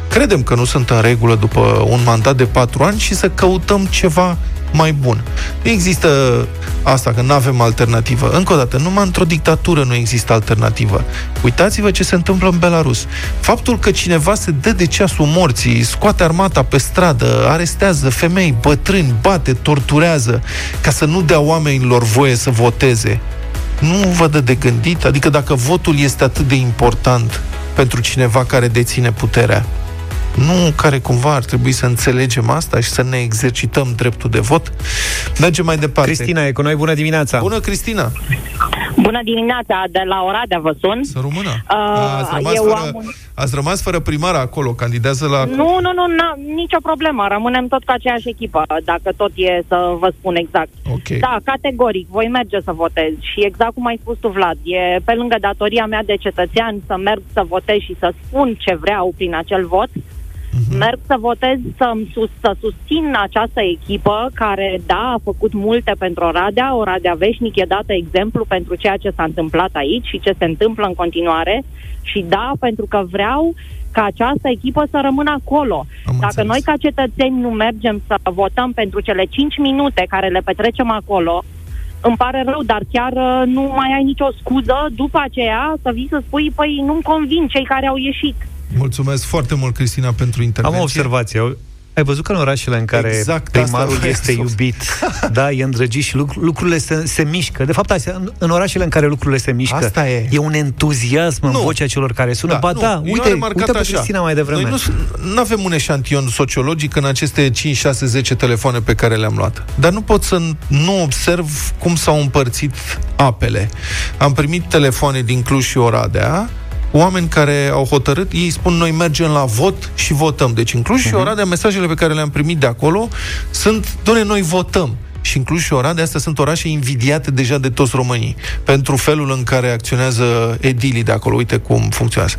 S3: credem că nu sunt în regulă după un mandat de patru ani și să căutăm ceva mai bun. Nu există asta, că nu avem alternativă. Încă o dată, numai într-o dictatură nu există alternativă. Uitați-vă ce se întâmplă în Belarus. Faptul că cineva se dă de ceasul morții, scoate armata pe stradă, arestează femei, bătrâni, bate, torturează, ca să nu dea oamenilor voie să voteze, nu vă dă de gândit? Adică dacă votul este atât de important pentru cineva care deține puterea, nu care cumva ar trebui să înțelegem asta și să ne exercităm dreptul de vot? Mergem mai departe.
S1: Cristina e cu noi, bună dimineața!
S3: Bună, Cristina!
S14: Bună dimineața, de la Oradea vă sun.
S3: Să rămână.
S14: Uh,
S3: ați, rămas
S14: eu
S3: fără,
S14: am un...
S3: ați rămas fără primar acolo, candidează la...
S14: Nu, nu, nu, n- nicio problemă. Rămânem tot cu aceeași echipă, dacă tot e să vă spun exact.
S3: Ok.
S14: Da, categoric, voi merge să votez. Și exact cum ai spus tu, Vlad, e pe lângă datoria mea de cetățean să merg să votez și să spun ce vreau prin acel vot. Merg să votez să, sus, să susțin această echipă care, da, a făcut multe pentru Oradea. Oradea Veșnic e dată exemplu pentru ceea ce s-a întâmplat aici și ce se întâmplă în continuare. Și da, pentru că vreau ca această echipă să rămână acolo.
S3: Am
S14: Dacă
S3: înțeles.
S14: noi ca cetățeni nu mergem să votăm pentru cele 5 minute care le petrecem acolo, îmi pare rău, dar chiar uh, nu mai ai nicio scuză după aceea să vii să spui, păi nu-mi convin cei care au ieșit.
S3: Mulțumesc foarte mult, Cristina, pentru intervenție.
S1: Am o observație. Ai văzut că în orașele în care
S3: Exact
S1: primarul
S3: asta
S1: este
S3: vreau să-
S1: iubit, da, e îndrăgit și lucr- lucrurile se, se mișcă. De fapt, astea, în, în orașele în care lucrurile se mișcă,
S3: Asta e.
S1: e un entuziasm în
S3: Nu.
S1: vocea celor care sună. ba
S3: nu.
S1: da,
S3: Eu am
S1: uite,
S3: remarcat
S1: uite pe
S3: așa.
S1: Cristina mai devreme.
S3: Noi nu avem un eșantion sociologic în aceste 5, 6, 10 telefoane pe care le-am luat. Dar nu pot să nu observ cum s-au împărțit apele. Am primit telefoane din Cluj și Oradea, oameni care au hotărât, ei spun noi mergem la vot și votăm. Deci în Cluj
S1: Mhm.
S3: și Oradea, mesajele pe care le-am primit de acolo sunt, doamne, noi votăm. Și în Cluj și Oradea, astea sunt orașe invidiate deja de toți românii, pentru felul în care acționează edilii de acolo. Uite cum funcționează.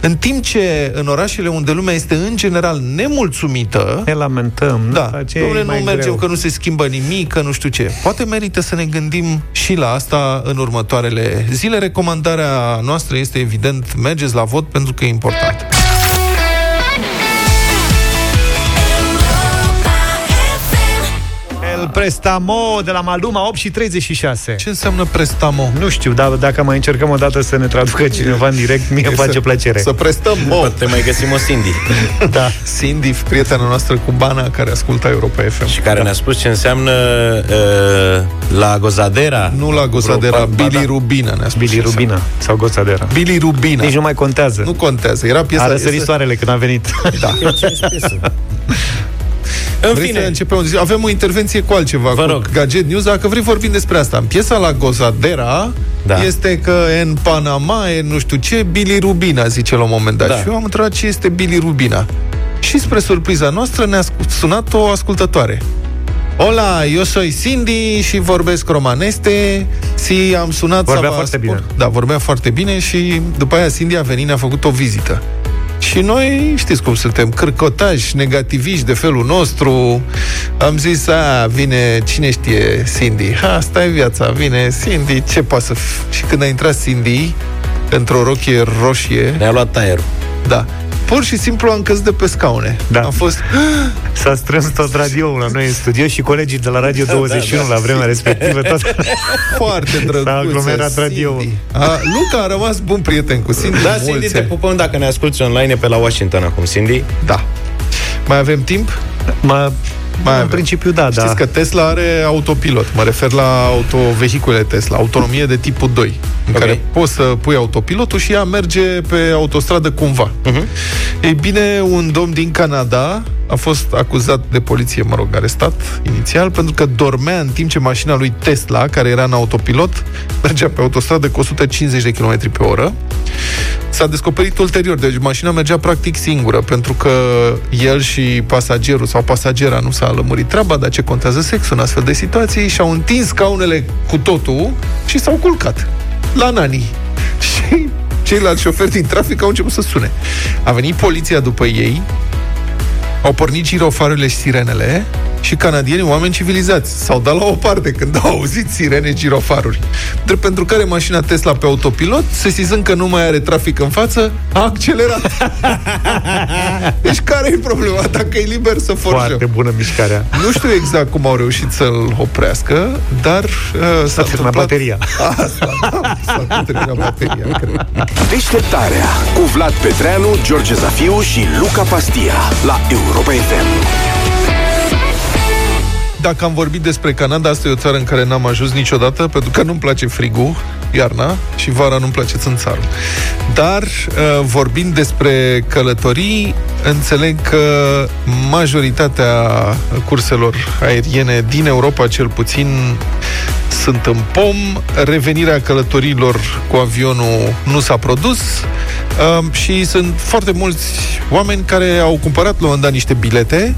S3: În timp ce în orașele unde lumea este în general nemulțumită,
S1: ne lamentăm.
S3: da,
S1: aceea e
S3: domnule, nu
S1: mai
S3: mergem
S1: greu.
S3: că nu se schimbă nimic, că nu știu ce. Poate merită să ne gândim și la asta în următoarele zile. Recomandarea noastră este evident, mergeți la vot pentru că e important.
S1: El Prestamo de la Maluma 8 și 36.
S3: Ce înseamnă Prestamo?
S1: Nu știu, dar dacă mai încercăm o dată să ne traducă cineva în direct, mie îmi face
S3: să,
S1: plăcere.
S3: Să prestăm mo.
S2: Poate mai găsim o Cindy.
S1: Da.
S3: Cindy, prietena noastră cubana care ascultă Europa FM.
S2: Și care ne-a spus ce înseamnă uh, la Gozadera.
S3: Nu la Gozadera,
S2: Vreo- ba-
S3: Billy
S2: da.
S3: Rubina ne-a spus.
S1: Billy
S3: ce înseamnă.
S1: Rubina sau Gozadera.
S3: Billy Rubina.
S1: Nici nu mai contează.
S3: Nu contează. Era piesa...
S1: A răsărit
S3: este-
S1: soarele când a venit.
S3: Da.
S2: În
S3: Vrei
S2: fine,
S3: să începem? Avem o intervenție cu altceva,
S2: Vă
S3: cu
S2: rog.
S3: Gadget News, dacă vrei vorbim despre asta. În piesa la Gozadera
S2: Da.
S3: este că în Panama e nu știu ce, Billy Rubina, zice la un moment dat.
S2: Da.
S3: Și eu am întrebat ce este Billy Rubina. Și spre surpriza noastră ne-a scu- sunat o ascultătoare. Hola, eu soy Cindy și vorbesc romaneste. Si am sunat
S1: Vorbea
S3: să vă
S1: foarte
S3: spun-
S1: bine.
S3: Da, vorbea foarte bine și după aia Cindy a venit, ne-a făcut o vizită. Și noi, știți cum suntem, cârcotași, negativiști de felul nostru. Am zis, a, vine, cine știe, Cindy. Ha, asta e viața, vine Cindy, ce poate să... F-? Și când a intrat Cindy, într-o rochie roșie,
S2: ne-a luat taierul.
S3: da, pur și simplu am căzut de pe scaune.
S1: Da.
S3: Am fost...
S1: S-a strâns tot radioul la noi în studio și colegii de la Radio 21 la vremea respectivă. Tot...
S3: Foarte drăguță.
S1: S-a aglomerat
S3: Cindy.
S1: radioul.
S3: A, Luca a rămas bun prieten cu Cindy.
S2: Da,
S3: mulți
S2: Cindy, te
S3: ani.
S2: pupăm dacă ne asculti online e pe la Washington acum, Cindy.
S3: Da. Mai avem timp?
S1: Mă,
S3: Mai
S1: în
S3: avem.
S1: principiu, da,
S3: Știți
S1: da.
S3: că Tesla are autopilot. Mă refer la autovehicule Tesla, autonomie de tipul 2, în
S2: Ok.
S3: care poți să pui autopilotul și ea merge pe autostradă cumva.
S2: Mhm.
S3: Ei bine, un domn din Canada a fost acuzat de poliție, mă rog, arestat inițial, pentru că dormea în timp ce mașina lui Tesla, care era în autopilot, mergea pe autostradă cu 150 de km pe oră. S-a descoperit ulterior, deci mașina mergea practic singură, pentru că el și pasagerul sau pasagera nu s-a lămurit treaba, dar ce contează sexul în astfel de situații, și-au întins scaunele cu totul și s-au culcat la nani. Și ceilalți șoferi din trafic au început să sune. A venit poliția după ei, au pornit girofarurile și sirenele și canadienii, oameni civilizați, s-au dat la o parte când au auzit sirene girofaruri. Drept pentru care mașina Tesla pe autopilot, sesizând că nu mai are trafic în față, a accelerat. deci care e problema? Dacă e liber să forjăm.
S1: Foarte bună mișcarea.
S3: Nu știu exact cum au reușit să-l oprească, dar uh, s-a,
S1: S-a terminat
S3: întâmplat...
S1: bateria.
S3: Asta, da, s-a terminat bateria, cred.
S15: Deșteptarea cu Vlad Petreanu, George Zafiu și Luca Pastia la Europa FM.
S3: Dacă am vorbit despre Canada, asta e o țară în care n-am ajuns niciodată, pentru că nu-mi place frigul, iarna, și vara nu-mi place țânțarul. Dar, uh, vorbind despre călătorii, înțeleg că majoritatea curselor aeriene din Europa, cel puțin, sunt în pom, revenirea călătorilor cu avionul nu s-a produs uh, și sunt foarte mulți oameni care au cumpărat la un moment dat niște bilete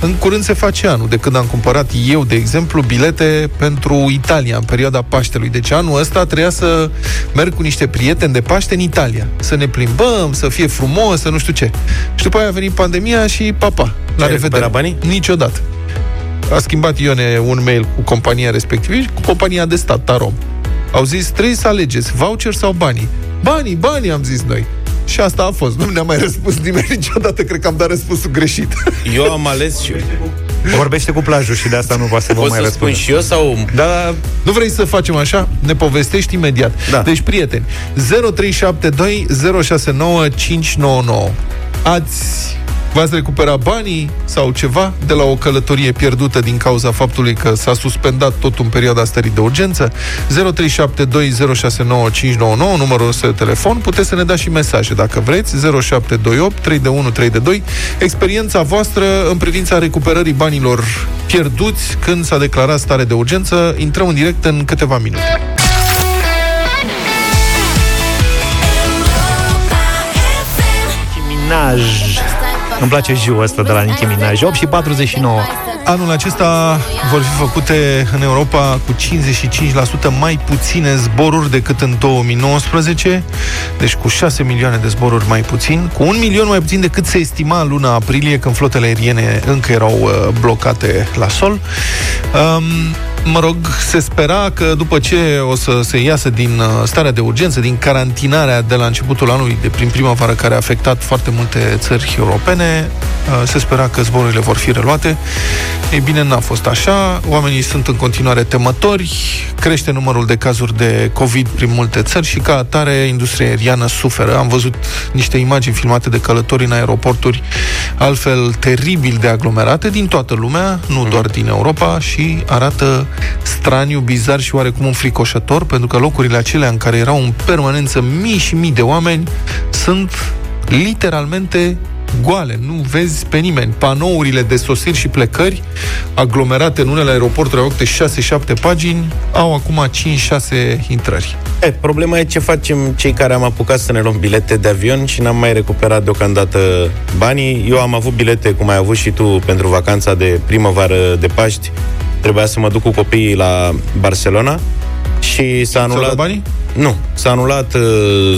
S3: în curând se face anul, de când am cumpărat eu, de exemplu, bilete pentru Italia în perioada Paștelui. Deci anul ăsta trebuia să merg cu niște prieteni de Paște în Italia. Să ne plimbăm, să fie frumos, să nu știu ce. Și după aia a venit pandemia și papa. La
S2: Ai
S3: revedere.
S2: recuperat banii?
S3: Niciodată. A schimbat Ione un mail cu compania respectivă și cu compania de stat, Tarom. Au zis, trebuie să alegeți, voucher sau banii. Banii, banii, am zis noi. Și asta a fost. Nu ne-a mai răspuns nimeni niciodată. Cred că am dat răspunsul greșit.
S2: Eu am ales și...
S1: Vorbește cu plajul și de asta nu poate să vă
S2: Pot
S1: mai
S2: să
S1: răspund.
S2: spun și eu sau...
S3: Da, nu vrei să facem așa? Ne povestești imediat.
S2: Da.
S3: Deci, prieteni, 0372 069 599. Ați V-ați recuperat banii sau ceva de la o călătorie pierdută din cauza faptului că s-a suspendat totul în perioada stării de urgență? 0372069599, numărul nostru de telefon. Puteți să ne dați și mesaje dacă vreți. 0728 321 322. Experiența voastră în privința recuperării banilor pierduți când s-a declarat stare de urgență. Intrăm în direct în câteva minute.
S1: Minaj. Îmi place jiul ăsta de la Nicki Minaj. 8 și 49.
S3: Anul acesta vor fi făcute în Europa cu 55% mai puține zboruri decât în 2019, deci cu 6 milioane de zboruri mai puțin, cu un milion mai puțin decât se estima în luna aprilie, când flotele aeriene încă erau uh, blocate la sol. Um, mă rog, se spera că după ce o să se iasă din uh, starea de urgență, din carantinarea de la începutul anului, de prin primăvară, care a afectat foarte multe țări europene, uh, se spera că zborurile vor fi reluate. Ei bine, n-a fost așa. Oamenii sunt în continuare temători, crește numărul de cazuri de COVID prin multe țări și ca atare industria aeriană suferă. Am văzut niște imagini filmate de călători în aeroporturi altfel teribil de aglomerate din toată lumea, nu doar din Europa și arată straniu, bizar și oarecum înfricoșător, pentru că locurile acelea în care erau în permanență mii și mii de oameni sunt literalmente goale, nu vezi pe nimeni. Panourile de sosiri și plecări, aglomerate în unele aeroporturi, au câte 6-7 pagini, au acum 5-6 intrări.
S2: E, problema e ce facem cei care am apucat să ne luăm bilete de avion și n-am mai recuperat deocamdată banii. Eu am avut bilete, cum ai avut și tu, pentru vacanța de primăvară de Paști. Trebuia să mă duc cu copiii la Barcelona și s-a anulat...
S3: dat banii?
S2: Nu, s-a anulat uh,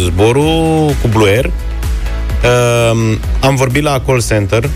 S2: zborul cu Blue Air. Uh, am vorbit la call center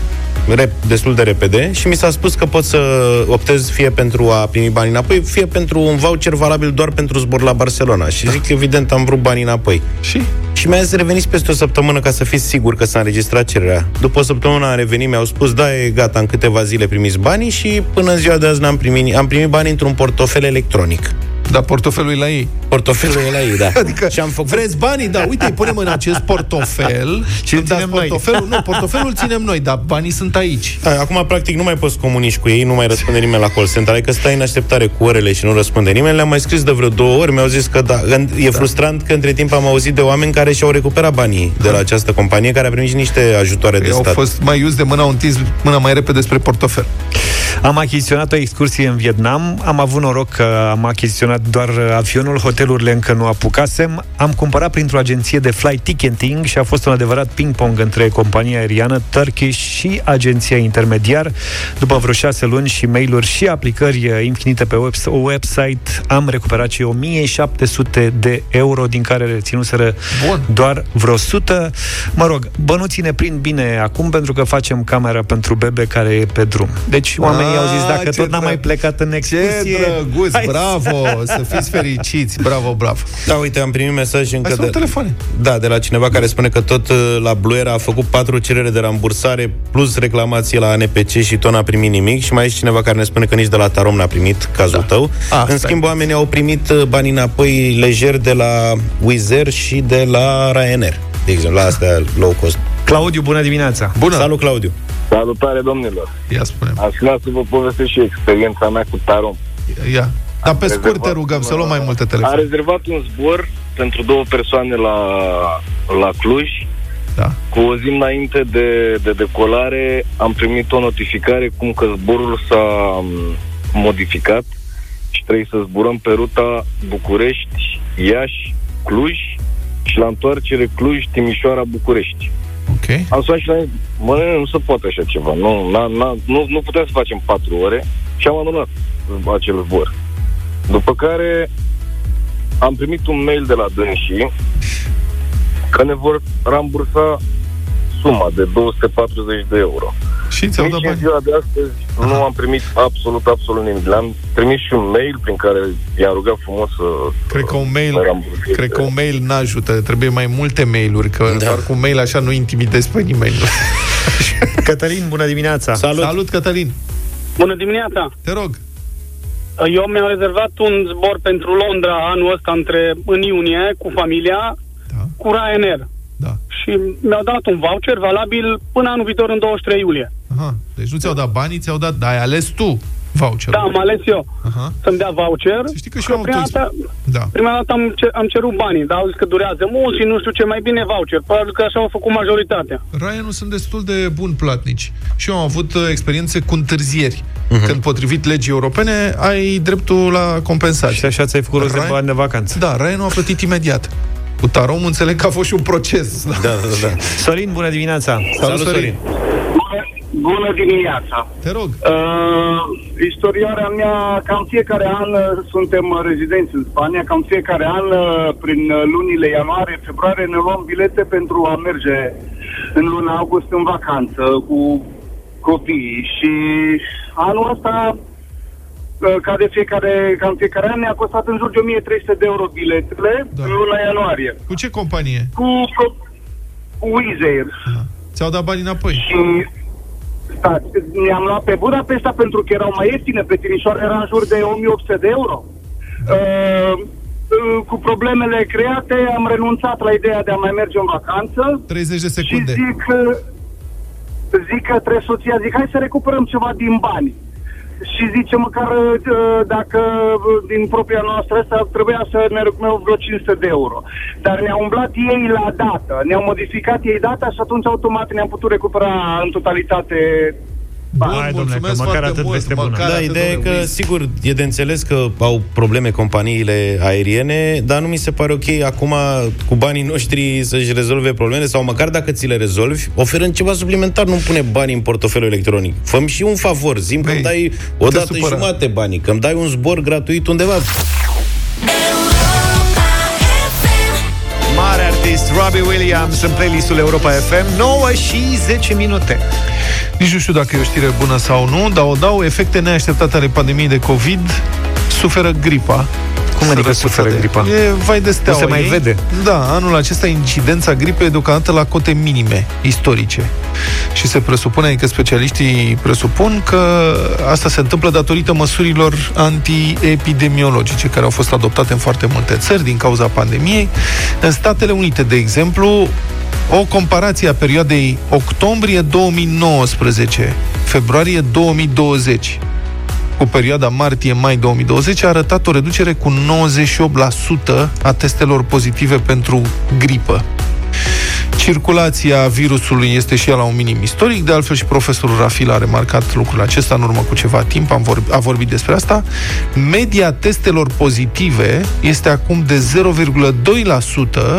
S2: rep, destul de repede și mi s-a spus că pot să optez fie pentru a primi banii înapoi, fie pentru un voucher valabil doar pentru zbor la Barcelona. Și zic, evident, am vrut banii înapoi.
S3: Și?
S2: Și mi-a zis, reveniți peste o săptămână ca să fiți sigur că s-a înregistrat cererea. După o săptămână am revenit, mi-au spus, da, e gata, în câteva zile primiți banii și până în ziua de azi n-am primit, am primit banii într-un portofel electronic.
S3: Dar portofelul e la ei.
S2: Portofelul e la ei, da.
S3: Adică și am făcut... vreți banii? Da, uite, îi punem în acest portofel
S1: Și îl ținem noi.
S3: portofelul, Nu, portofelul îl ținem noi, dar banii sunt aici.
S2: Da, Acum, practic, nu mai poți comunici cu ei, nu mai răspunde nimeni la call center. Adică stai în așteptare cu orele și nu răspunde nimeni. Le-am mai scris de vreo două ori, mi-au zis că da. E frustrant că între timp am auzit de oameni care și-au recuperat banii de la această companie, care a primit și niște ajutoare de
S3: Ei au
S2: stat.
S3: fost mai iuți de mână, au întins mâna mai repede spre portofel.
S1: Am achiziționat o excursie în Vietnam, am avut noroc că am achiziționat doar avionul, hotelurile încă nu apucasem. Am cumpărat printr-o agenție de flight ticketing și a fost un adevărat ping-pong între compania aeriană Turkish și agenția intermediar. După vreo șase luni și mail-uri și aplicări infinite pe web- website, am recuperat cei 1700 de euro, din care reținuseră
S3: Bun.
S1: doar vreo 100. Mă rog, bănuții ne prind bine acum pentru că facem camera pentru bebe care e pe drum. Deci oamenii
S3: Ah,
S1: au zis, dacă
S3: ce
S1: tot n-am
S3: drăg-
S1: mai plecat în
S3: Ce
S1: excursie...
S3: drăguț,
S1: hai să-
S3: bravo, să fiți fericiți, bravo, bravo.
S2: Da, uite, am primit mesaj încă
S3: Hai să luăm
S2: de...
S3: telefoane.
S2: Da, de la cineva care spune că tot uh, la Blue Air a făcut patru cerere de rambursare plus reclamație la ANPC și tot n-a primit nimic și mai e și cineva care ne spune că nici de la Tarom n-a primit cazul da. tău.
S3: Asta
S2: în schimb, oamenii au primit uh, banii înapoi lejer de la Wizz Air și de la Ryanair. De exemplu, la astea low cost.
S1: Claudiu, bună dimineața!
S3: Bună!
S2: Salut, Claudiu!
S11: Salutare, domnilor!
S3: Ia spune
S11: Aș vrea să vă povestesc și experiența mea cu Tarom.
S3: Ia. Dar pe scurt
S11: rezervat
S3: te rugăm să luăm mai multe
S11: Am
S3: telefoane.
S11: rezervat un zbor pentru două persoane la, la Cluj.
S3: Da.
S11: Cu o zi înainte de, de decolare am primit o notificare cum că zborul s-a m, modificat și
S16: trebuie să zburăm pe ruta București, Iași, Cluj și la întoarcere Cluj, Timișoara, București.
S3: Ok.
S16: Am sunat și la ei, mă, nu se poate așa ceva, nu, na, na, nu, nu putem să facem patru ore și am anulat acel zbor. După care am primit un mail de la dânsii că ne vor rambursa suma de 240 de euro.
S3: Și ți-au
S16: Nici
S3: dat
S16: în
S3: bani?
S16: ziua de astăzi nu am primit absolut, absolut nimic. Le-am trimis și un mail prin care i-am rugat frumos să...
S3: Cred că un mail,
S16: să ramburseze.
S3: cred că un mail n-ajută, trebuie mai multe mailuri, că da. doar cu un mail așa nu intimidezi pe nimeni.
S1: Cătălin, bună dimineața!
S3: Salut! Salut, Cătălin!
S17: Bună dimineața!
S3: Te rog!
S17: Eu mi-am rezervat un zbor pentru Londra anul ăsta între, în iunie cu familia da. cu Ryanair.
S3: Da.
S17: Și mi-au dat un voucher valabil până anul viitor în 23 iulie.
S3: Aha, deci nu ți-au dat banii, ți-au dat, dar ai ales tu voucherul.
S17: Da, am ales eu
S3: Aha.
S17: să-mi dea voucher.
S3: Știi că și
S17: Că
S3: eu am
S17: prima
S3: tot-
S17: dată,
S3: Da.
S17: prima dată am, cer, am cerut banii, dar au zis că durează mult și nu știu ce, mai bine voucher. Probabil că așa au făcut majoritatea.
S3: Ryan sunt destul de bun platnici. Și eu am avut uh, experiențe cu întârzieri. Uh-huh. Când, potrivit legii europene, ai dreptul la compensație.
S1: Și așa ți-ai făcut rost de bani de vacanță.
S3: Da, Ryan a plătit imediat. Cu Tarom înțeleg că a fost și un proces.
S2: Da, da, da.
S1: Sorin, bună dimineața!
S3: Salut, Sorin!
S18: Bună dimineața!
S3: Te rog!
S18: Uh, istorioarea mea, cam fiecare an uh, suntem uh, rezidenți în Spania, cam fiecare an, uh, prin uh, lunile ianuarie, februarie, ne luăm bilete pentru a merge în luna august în vacanță cu copiii și anul ăsta uh, ca de fiecare, cam fiecare an ne-a costat în jur de 1300 de euro biletele da. în luna ianuarie.
S3: Cu ce companie?
S18: Cu, cu Wizz Air.
S3: Ți-au dat bani înapoi.
S18: Și stați, ne-am luat pe Budapesta pentru că erau mai ieftine, pe Timișoara era în jur de 1800 de euro. Uh, uh, cu problemele create am renunțat la ideea de a mai merge în vacanță
S3: 30 de secunde.
S18: și zic, uh, zic către soția, zic hai să recuperăm ceva din bani. Și zice măcar uh, dacă uh, din propria noastră asta trebuia să ne recuperăm vreo 500 de euro. Dar ne-au umblat ei la dată, ne-au modificat ei data și atunci automat ne-am putut recupera în totalitate
S3: Bun,
S1: Hai, domnule, că
S3: mulțumesc
S1: măcar
S3: foarte
S1: atât
S3: mult,
S1: veste bună.
S3: măcar
S2: Da,
S3: atât,
S2: ideea e
S3: domnule
S2: că,
S3: Wiz.
S2: sigur, e de înțeles că au probleme companiile aeriene, dar nu mi se pare ok acum cu banii noștri să-și rezolve problemele sau măcar dacă ți le rezolvi, oferând ceva suplimentar, nu pune bani în portofelul electronic. Fă și un favor, zim că îmi dai o
S3: te
S2: dată
S3: supăra.
S2: jumate banii, că îmi dai un zbor gratuit undeva.
S1: Mare artist Robbie Williams în playlistul Europa FM 9 și 10 minute
S3: Nici nu știu dacă e o știre bună sau nu, dar o dau efecte neașteptate ale pandemiei de COVID, suferă gripa.
S1: Cum adică
S3: Sărăcuța
S1: suferă
S3: de-
S1: gripa?
S3: E vai de steaua
S1: Nu se mai
S3: ei.
S1: vede.
S3: Da, anul acesta incidența gripei e deocamdată la cote minime, istorice. Și se presupune, că specialiștii presupun că asta se întâmplă datorită măsurilor antiepidemiologice care au fost adoptate în foarte multe țări din cauza pandemiei. În Statele Unite, de exemplu, o comparație a perioadei octombrie 2019, februarie 2020 cu perioada martie-mai 2020 a arătat o reducere cu 98% a testelor pozitive pentru gripă. Circulația virusului este și ea la un minim istoric, de altfel și profesorul Rafil a remarcat lucrul acesta în urmă cu ceva timp, am vorbi, a vorbit despre asta. Media testelor pozitive este acum de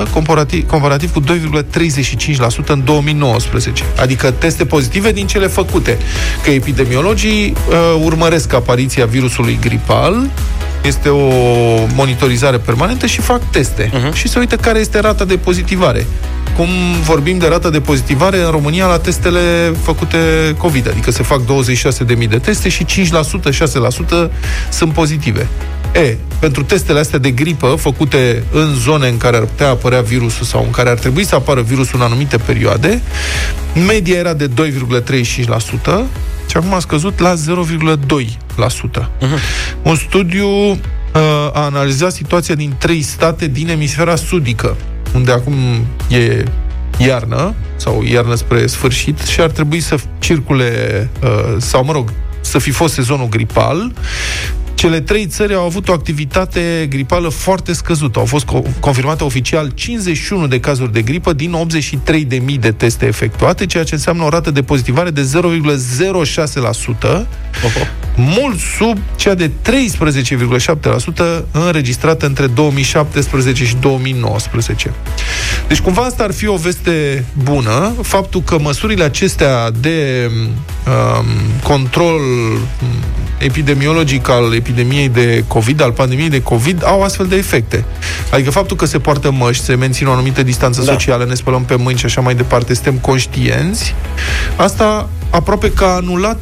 S3: 0,2% comparativ, comparativ cu 2,35% în 2019. Adică teste pozitive din cele făcute. Că epidemiologii uh, urmăresc apariția virusului gripal, este o monitorizare permanentă și fac teste. Uh-huh. Și se uită care este rata de pozitivare. Cum vorbim de rata de pozitivare în România la testele făcute COVID, adică se fac 26.000 de teste și 5%, 6% sunt pozitive. E, pentru testele astea de gripă făcute în zone în care ar putea apărea virusul sau în care ar trebui să apară virusul în anumite perioade, media era de 2,35% și acum a scăzut la 0,2%. Un studiu uh, a analizat situația din trei state din emisfera sudică, unde acum e iarnă, sau iarnă spre sfârșit, și ar trebui să circule, uh, sau mă rog, să fi fost sezonul gripal. Cele trei țări au avut o activitate gripală foarte scăzută. Au fost co- confirmate oficial 51 de cazuri de gripă din 83.000 de teste efectuate, ceea ce înseamnă o rată de pozitivare de 0,06%, mult sub cea de 13,7% înregistrată între 2017 și 2019. Deci cumva asta ar fi o veste bună, faptul că măsurile acestea de um, control epidemiologic al epidemiei de COVID, al pandemiei de COVID, au astfel de efecte. Adică faptul că se poartă măști, se menține o anumită distanță da. socială, ne spălăm pe mâini și așa mai departe, suntem conștienți, asta aproape că a anulat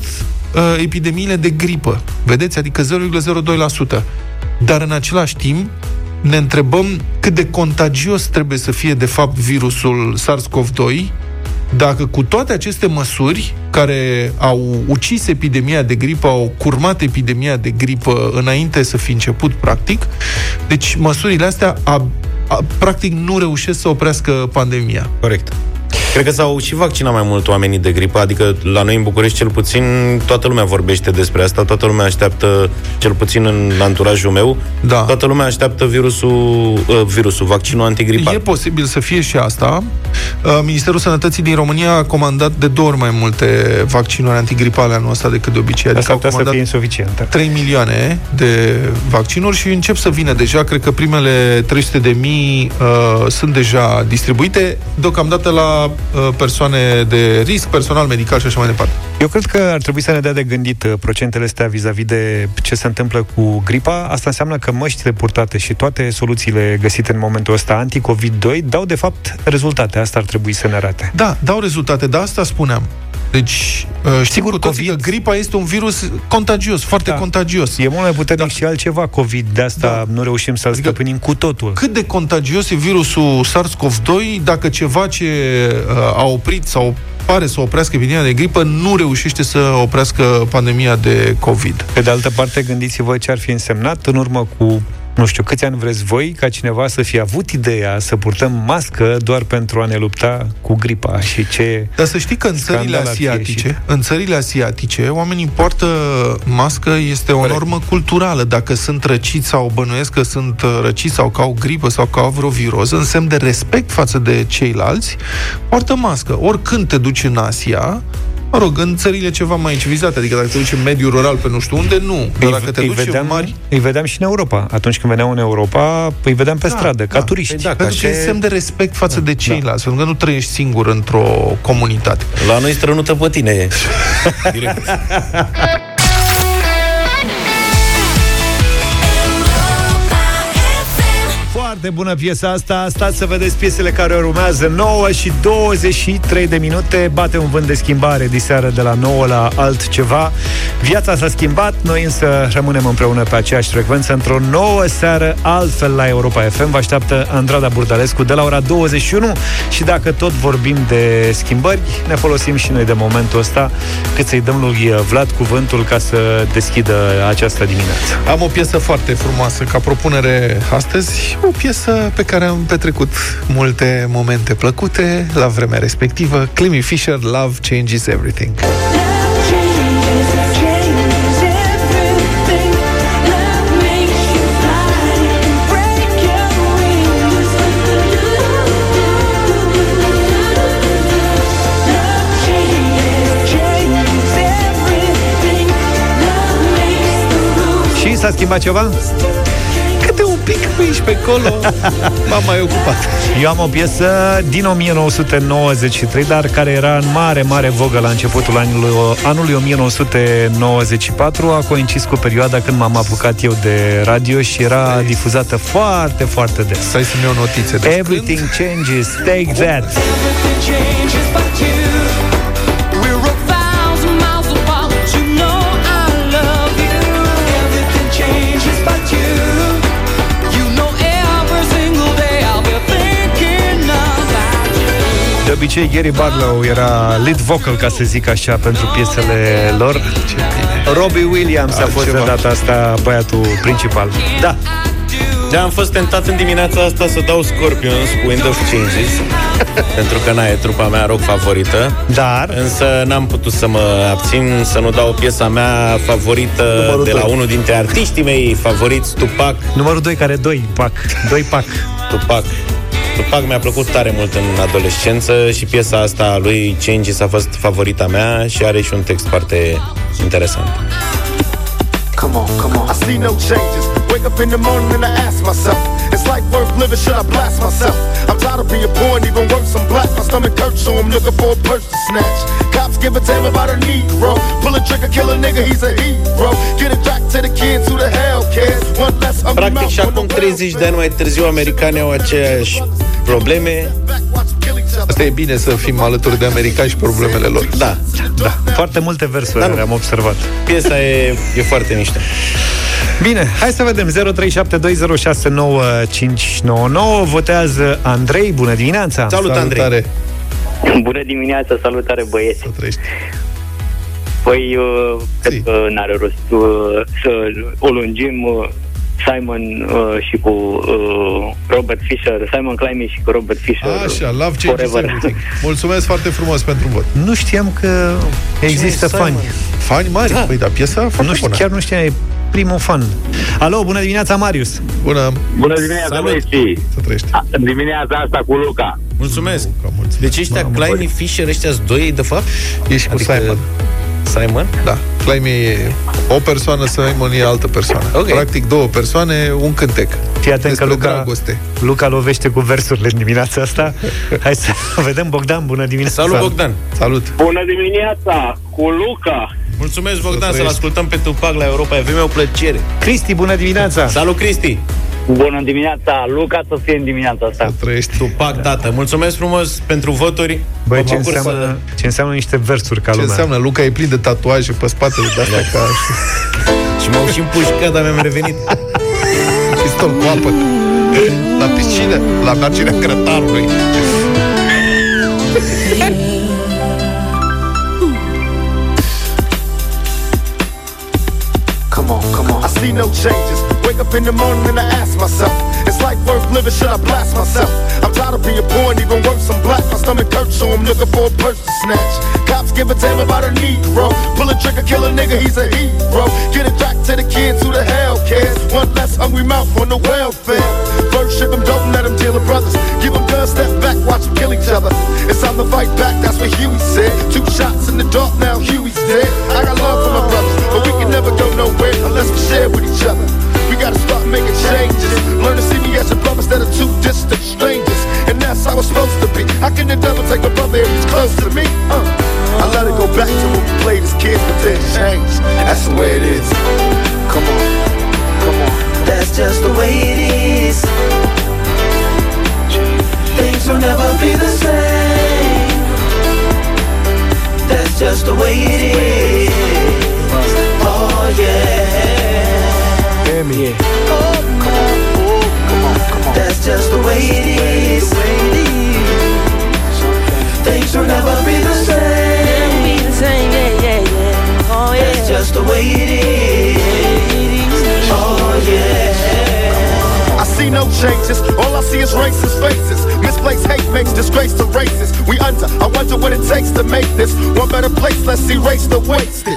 S3: uh, epidemiile de gripă. Vedeți? Adică 0,02%. Dar în același timp, ne întrebăm cât de contagios trebuie să fie, de fapt, virusul SARS-CoV-2 dacă cu toate aceste măsuri care au ucis epidemia de gripă, au curmat epidemia de gripă înainte să fi început, practic, deci măsurile astea a, a, practic nu reușesc să oprească pandemia.
S2: Corect. Cred că s-au și vaccinat mai mult oamenii de gripă, adică la noi în București cel puțin toată lumea vorbește despre asta, toată lumea așteaptă, cel puțin în anturajul meu,
S3: da.
S2: toată lumea așteaptă virusul, uh, virusul, vaccinul antigripal.
S3: E posibil să fie și asta. Uh, Ministerul Sănătății din România a comandat de două ori mai multe vaccinuri antigripale anul ăsta decât de obicei.
S1: Asta
S3: Adică
S1: ar
S3: au
S1: putea să
S3: comandat
S1: fie insuficientă.
S3: 3 milioane de vaccinuri și încep să vină deja, cred că primele 300 de mii uh, sunt deja distribuite, deocamdată la uh, persoane de risc, personal medical și așa mai departe.
S1: Eu cred că ar trebui să ne dea de gândit uh, procentele astea vis-a-vis de ce se întâmplă cu gripa. Asta înseamnă că măștile purtate și toate soluțiile găsite în momentul ăsta anti-COVID-2 dau de fapt rezultate. Asta ar trebui să ne arate.
S3: Da, dau rezultate, dar asta spuneam. Deci, uh, știm
S1: Sigur,
S3: cu toții
S1: COVID-
S3: că gripa este un virus contagios, foarte
S1: Da.
S3: contagios.
S1: E mult mai puternic da. și altceva COVID, de asta da. nu reușim să-l adică stăpânim cu totul.
S3: Cât de contagios e virusul SARS-CoV-2 dacă ceva ce uh, a oprit sau pare să oprească epidemia de gripă nu reușește să oprească pandemia de COVID.
S1: Pe de altă parte, gândiți-vă ce ar fi însemnat în urmă cu nu știu, câți ani vreți voi ca cineva să fie avut ideea să purtăm mască doar pentru a ne lupta cu gripa și ce
S3: Dar să știi că în țările
S1: scandal ar fi
S3: asiatice,
S1: ieșit.
S3: în țările asiatice, oamenii poartă mască, este o normă culturală. Dacă sunt răciți sau bănuiesc că sunt uh, răciți sau că au gripă sau că au vreo viroză, în semn de respect față de ceilalți, poartă mască. Oricând te duci în Asia, Mă rog, în țările ceva mai civilizate, adică dacă te duci în mediul rural pe nu știu unde, nu. Dar dacă te
S1: îi,
S3: duci
S1: vedeam,
S3: în mari...
S1: îi vedeam și în Europa. Atunci când veneau în Europa, îi vedeam pe stradă, ca turiști.
S3: Păi da, pentru că e semn de respect față de ceilalți, pentru că nu trăiești singur într-o comunitate.
S2: La noi strănută pe tine. Direct.
S1: Foarte bună piesa asta. Stați să vedeți piesele care urmează. 9 și 23 de minute. Bate un vânt de schimbare diseară de la 9 la altceva. Viața s-a schimbat, noi însă rămânem împreună pe aceeași frecvență într-o nouă seară altfel la Europa FM. Vă așteaptă Andrada Burdalescu de la ora 21 și dacă tot vorbim de schimbări, ne folosim și noi de momentul ăsta cât să-i dăm lui Vlad cuvântul ca să deschidă această dimineață.
S3: Am o piesă foarte frumoasă ca propunere astăzi, o piesă pe care am petrecut multe momente plăcute la vremea respectivă, Clemmy Fisher, Love Changes Everything.
S1: Și s-a schimbat ceva?
S3: Câte un pic pe aici, pe acolo, m-am mai ocupat.
S1: Eu am o piesă din 1993, dar care era în mare, mare vogă la începutul anului, anului 1994. A coincis cu perioada când m-am apucat eu de radio și era difuzată foarte, foarte des.
S3: Stai să-mi iau notițe de
S1: Everything changes, take that. De obicei, Gary Barlow era lead vocal, ca să zic așa, pentru piesele lor. Robbie Williams a fost de
S3: Altceva.
S1: data asta băiatul principal. Da.
S2: Da, am fost tentat în dimineața asta să dau Scorpions cu Wind of Changes Pentru că n-a e trupa mea rock favorită
S1: Dar
S2: Însă n-am putut să mă abțin să nu dau piesa mea favorită
S1: Numărul
S2: De la
S1: doi.
S2: unul dintre artiștii mei favoriți, Tupac
S1: Numărul 2 care 2 pac. 2 pac.
S2: Tupac Tupac mi-a plăcut tare mult în adolescență și piesa asta a lui Changes a fost favorita mea și are și un text foarte interesant.
S19: Come on, come on. I see no changes. Wake up in the morning and I ask myself, is life worth living? Should I blast myself? I'm tired of being poor and even worse, I'm black. My stomach hurts, so I'm looking for a purse to snatch. Cops give a damn about a Negro. Pull a trigger, kill a nigga, he's a hero. Get it back to the kids who the hell cares. One less hungry
S2: Practic
S19: mouth
S2: și
S19: on
S2: acum
S19: the
S2: 30 de ani mai târziu americanii au aceeași probleme.
S3: Asta e bine să fim alături de americani și problemele lor.
S2: Da,
S1: da. Foarte multe versuri
S2: Da,
S1: da,
S2: nu.
S1: am observat.
S2: Piesa e, e foarte mișto.
S1: Bine, hai să vedem 0372069599 Votează Andrei, bună dimineața
S2: Salut, Andrei.
S3: Salutare.
S20: Bună dimineața, salutare băieți.
S3: Să trăiești.
S20: Păi, uh, cred că n-are rost uh, să o lungim. uh, Simon uh, și cu uh, Robert Fisher, Simon Climby și cu Robert Fisher.
S3: Așa, love changes
S20: forever.
S3: everything. Mulțumesc foarte frumos pentru vot.
S1: Nu știam că există
S3: Cine e
S1: fani
S3: Fani mari? Da. Păi da, piesa foarte
S1: nu știu,
S3: bună.
S1: Chiar nu știam, e primul fan Alo, bună dimineața, Marius
S3: Bună
S21: Bună dimineața,
S2: Salut.
S21: băieții!
S3: Să trăiești.
S21: A, Dimineața asta cu Luca.
S2: Mulțumesc.
S3: mulțumesc.
S2: Deci ăștia, Klein, Fisher, ăștia doi, de fapt?
S3: Ești cu
S2: Adică-
S3: Simon.
S2: Simon?
S3: Da. Climby e o persoană, Simon e altă persoană.
S2: Ok.
S3: Practic două persoane, un cântec.
S1: Fii atent că
S3: Despre
S1: Luca,
S3: dragoste.
S1: Luca lovește cu versurile în dimineața asta Hai să vedem Bogdan, bună dimineața
S2: Salut, Bogdan.
S3: Salut.
S21: Bună dimineața cu Luca.
S2: Mulțumesc, Bogdan, să-l
S3: trăiești.
S2: ascultăm pe Tupac la Europa FM, e o plăcere.
S1: Cristi, bună dimineața
S2: Salut, Cristi.
S20: Bună dimineața, Luca să fie în dimineața asta.
S3: Să trăiești.
S2: Tupac, tată. Mulțumesc frumos pentru voturi.
S1: Băi,
S2: Mă
S1: ce
S2: bucur
S1: înseamnă,
S2: să-
S1: ce înseamnă niște versuri ca
S3: Ce
S1: lumea
S3: înseamnă? Luca e plin de tatuaje pe spatele de astea ca
S2: Și m-au și împușcat, dar mi-am revenit.
S3: pistol cu apă. La piscină, la marginea grătarului.
S19: Come on, come on. I see no changes. Wake up in the morning and I ask myself, is life worth living? Should I blast myself? I'm tired of being poor and even worse, I'm black. My stomach hurts, so I'm looking for a purse to snatch. Cops give a damn about a Negro. Pull a trigger, kill a nigga, he's a hero. Get it back to the kids who the hell cares. One less hungry mouth on the welfare. First ship them, don't let them deal with brothers. Give them guns, step back, watch them kill each other. It's time to fight back, that's what Huey said. Two shots in the dark, now Huey's dead. Brother if he's to me? Uh, I let it go back to when we played as kids, but then changed. That's the way it is. Come on, come on.
S22: That's just the way it is. Things will never be the same. That's just the way it is. Oh yeah.
S19: Yeah.
S22: Oh, come on, oh, come on, come on. That's just the way it is. Things will never be the same. Be the same, yeah, yeah, yeah. Oh yeah. That's just the way it is. Oh yeah.
S19: I see no changes. All I see is racist faces. Misplaced hate makes disgrace to races. We under. I wonder what it takes to make this one better place. Let's erase the wasted.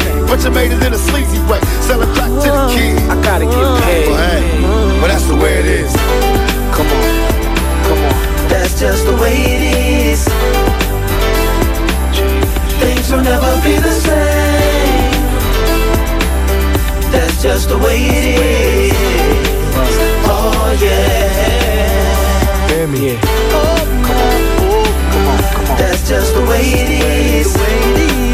S19: But you made it in a sleazy way. Sell it back to the uh-huh. kid.
S22: I gotta get uh-huh. paid.
S19: But hey, but that's the way it is.
S22: Come on, come on. That's just the way it is. Things will never be the same. That's just the way it is. Oh yeah.
S19: Yeah.
S22: Oh, come on, oh, come on, come on. That's just the way it is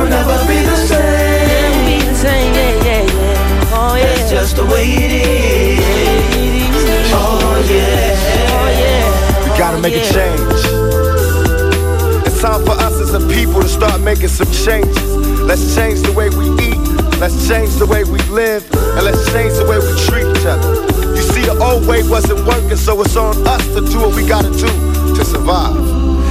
S22: will never be the same. Never be the same, yeah, yeah, yeah. Oh yeah. That's just the way it is.
S19: Oh yeah. Oh yeah. We gotta oh, make a change. It's time for us as a people to start making some changes. Let's change the way we eat. Let's change the way we live. And let's change the way we treat each other. You see, the old way wasn't working, so it's on us to do what we gotta do to survive.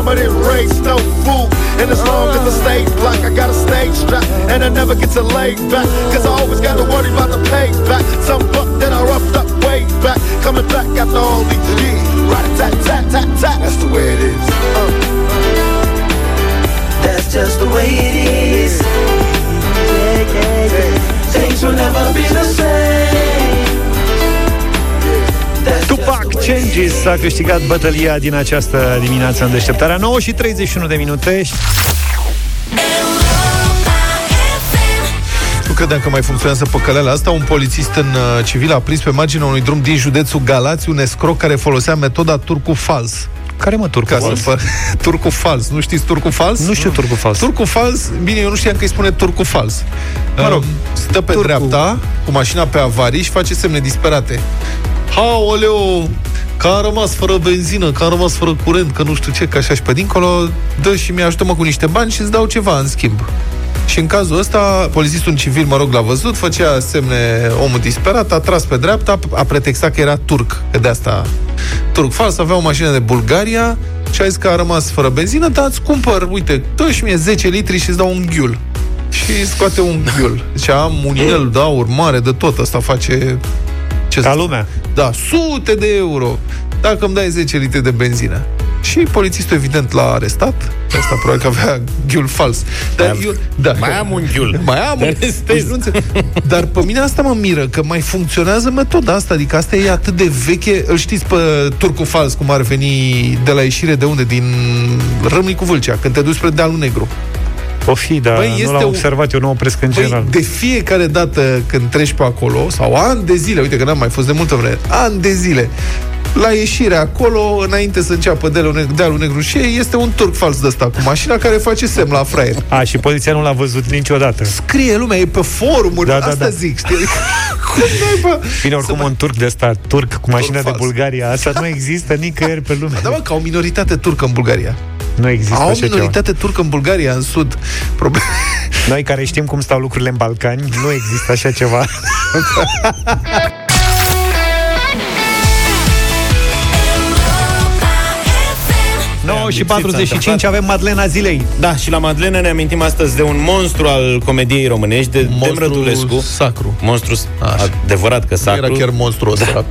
S19: Mama didn't raise no fool. And as long as I stay black, I got a stage strap. And I never get to lay back. Cause I always gotta worry about the payback. Some buck that I roughed up way back. Coming back after all these years. Right tat tat tat tat. That's the way it is. Uh.
S22: That's just the way it is. Yeah, yeah, yeah. Things will never be the same.
S1: Tupac Changes a câștigat bătălia din această dimineață în deșteptarea 9 și 31 de minute.
S3: Nu credeam că mai funcționează păcăleala asta. Un polițist în uh, civil a prins pe marginea unui drum din județul Galați un escroc care folosea metoda turcu fals.
S1: Care mă, turcu
S3: fals? Să fă... turcu fals. Nu știți turcu fals?
S1: Nu știu turcu fals.
S3: Turcu fals, bine, eu nu știam că îi spune turcu fals. Mă rog, stă pe turcu. dreapta, cu mașina pe avarii și face semne disperate. Haoleo, că a rămas fără benzină, că a rămas fără curent, că nu știu ce, că așa și pe dincolo, dă și mi-ajută-mă cu niște bani și îți dau ceva în schimb. Și în cazul ăsta, polițistul civil, mă rog, l-a văzut, făcea semne omul disperat, a tras pe dreapta, a pretextat că era turc, că de asta turc fals, avea o mașină de Bulgaria și a zis că a rămas fără benzină, dar îți cumpăr, uite, dă și mie 10 litri și îți dau un ghiul. Și scoate un ghiul. Deci am un inel de aur mare de tot, asta face
S1: ce Ca lumea.
S3: Da, sute de euro dacă îmi dai 10 litri de benzină. Și polițistul, evident, l-a arestat. Asta probabil că avea ghiul fals. Dar
S2: mai,
S3: eu, da,
S2: mai am un ghiul.
S3: Mai am un deci, Dar pe mine asta mă miră, că mai funcționează metoda asta. Adică asta e atât de veche. Îl știți pe turcu fals, cum ar veni de la ieșire de unde? Din Râmnicu Vâlcea, când te duci spre Dealul Negru.
S1: O fi, dar Băi, nu l-am observat, eu nu opresc în general.
S3: de fiecare dată când treci pe acolo, sau ani de zile, uite că n-am mai fost de multă vreme, ani de zile, la ieșire acolo, înainte să înceapă dealul negru, dealul negru și este un turc fals de ăsta cu mașina care face semn la fraier.
S1: A, și poliția nu l-a văzut niciodată.
S3: Scrie lumea, e pe forumuri, da, da, asta da. zic, știi?
S1: Bine, oricum mai... un turc de ăsta, turc cu mașina turc de fals. Bulgaria, asta nu există nicăieri pe lume.
S3: Da, mă, ca o minoritate turcă în Bulgaria.
S1: Nu există
S3: Au o minoritate ceva. turcă în Bulgaria, în sud. Probabil.
S1: Noi care știm cum stau lucrurile în Balcani, nu există așa ceva. 9 și 45 avem Madlena Zilei.
S2: Da, și la Madlena ne amintim astăzi de un monstru al comediei românești, de Dem Rădulescu.
S3: sacru.
S2: Monstru Așa. adevărat că sacru.
S3: Era chiar monstru da.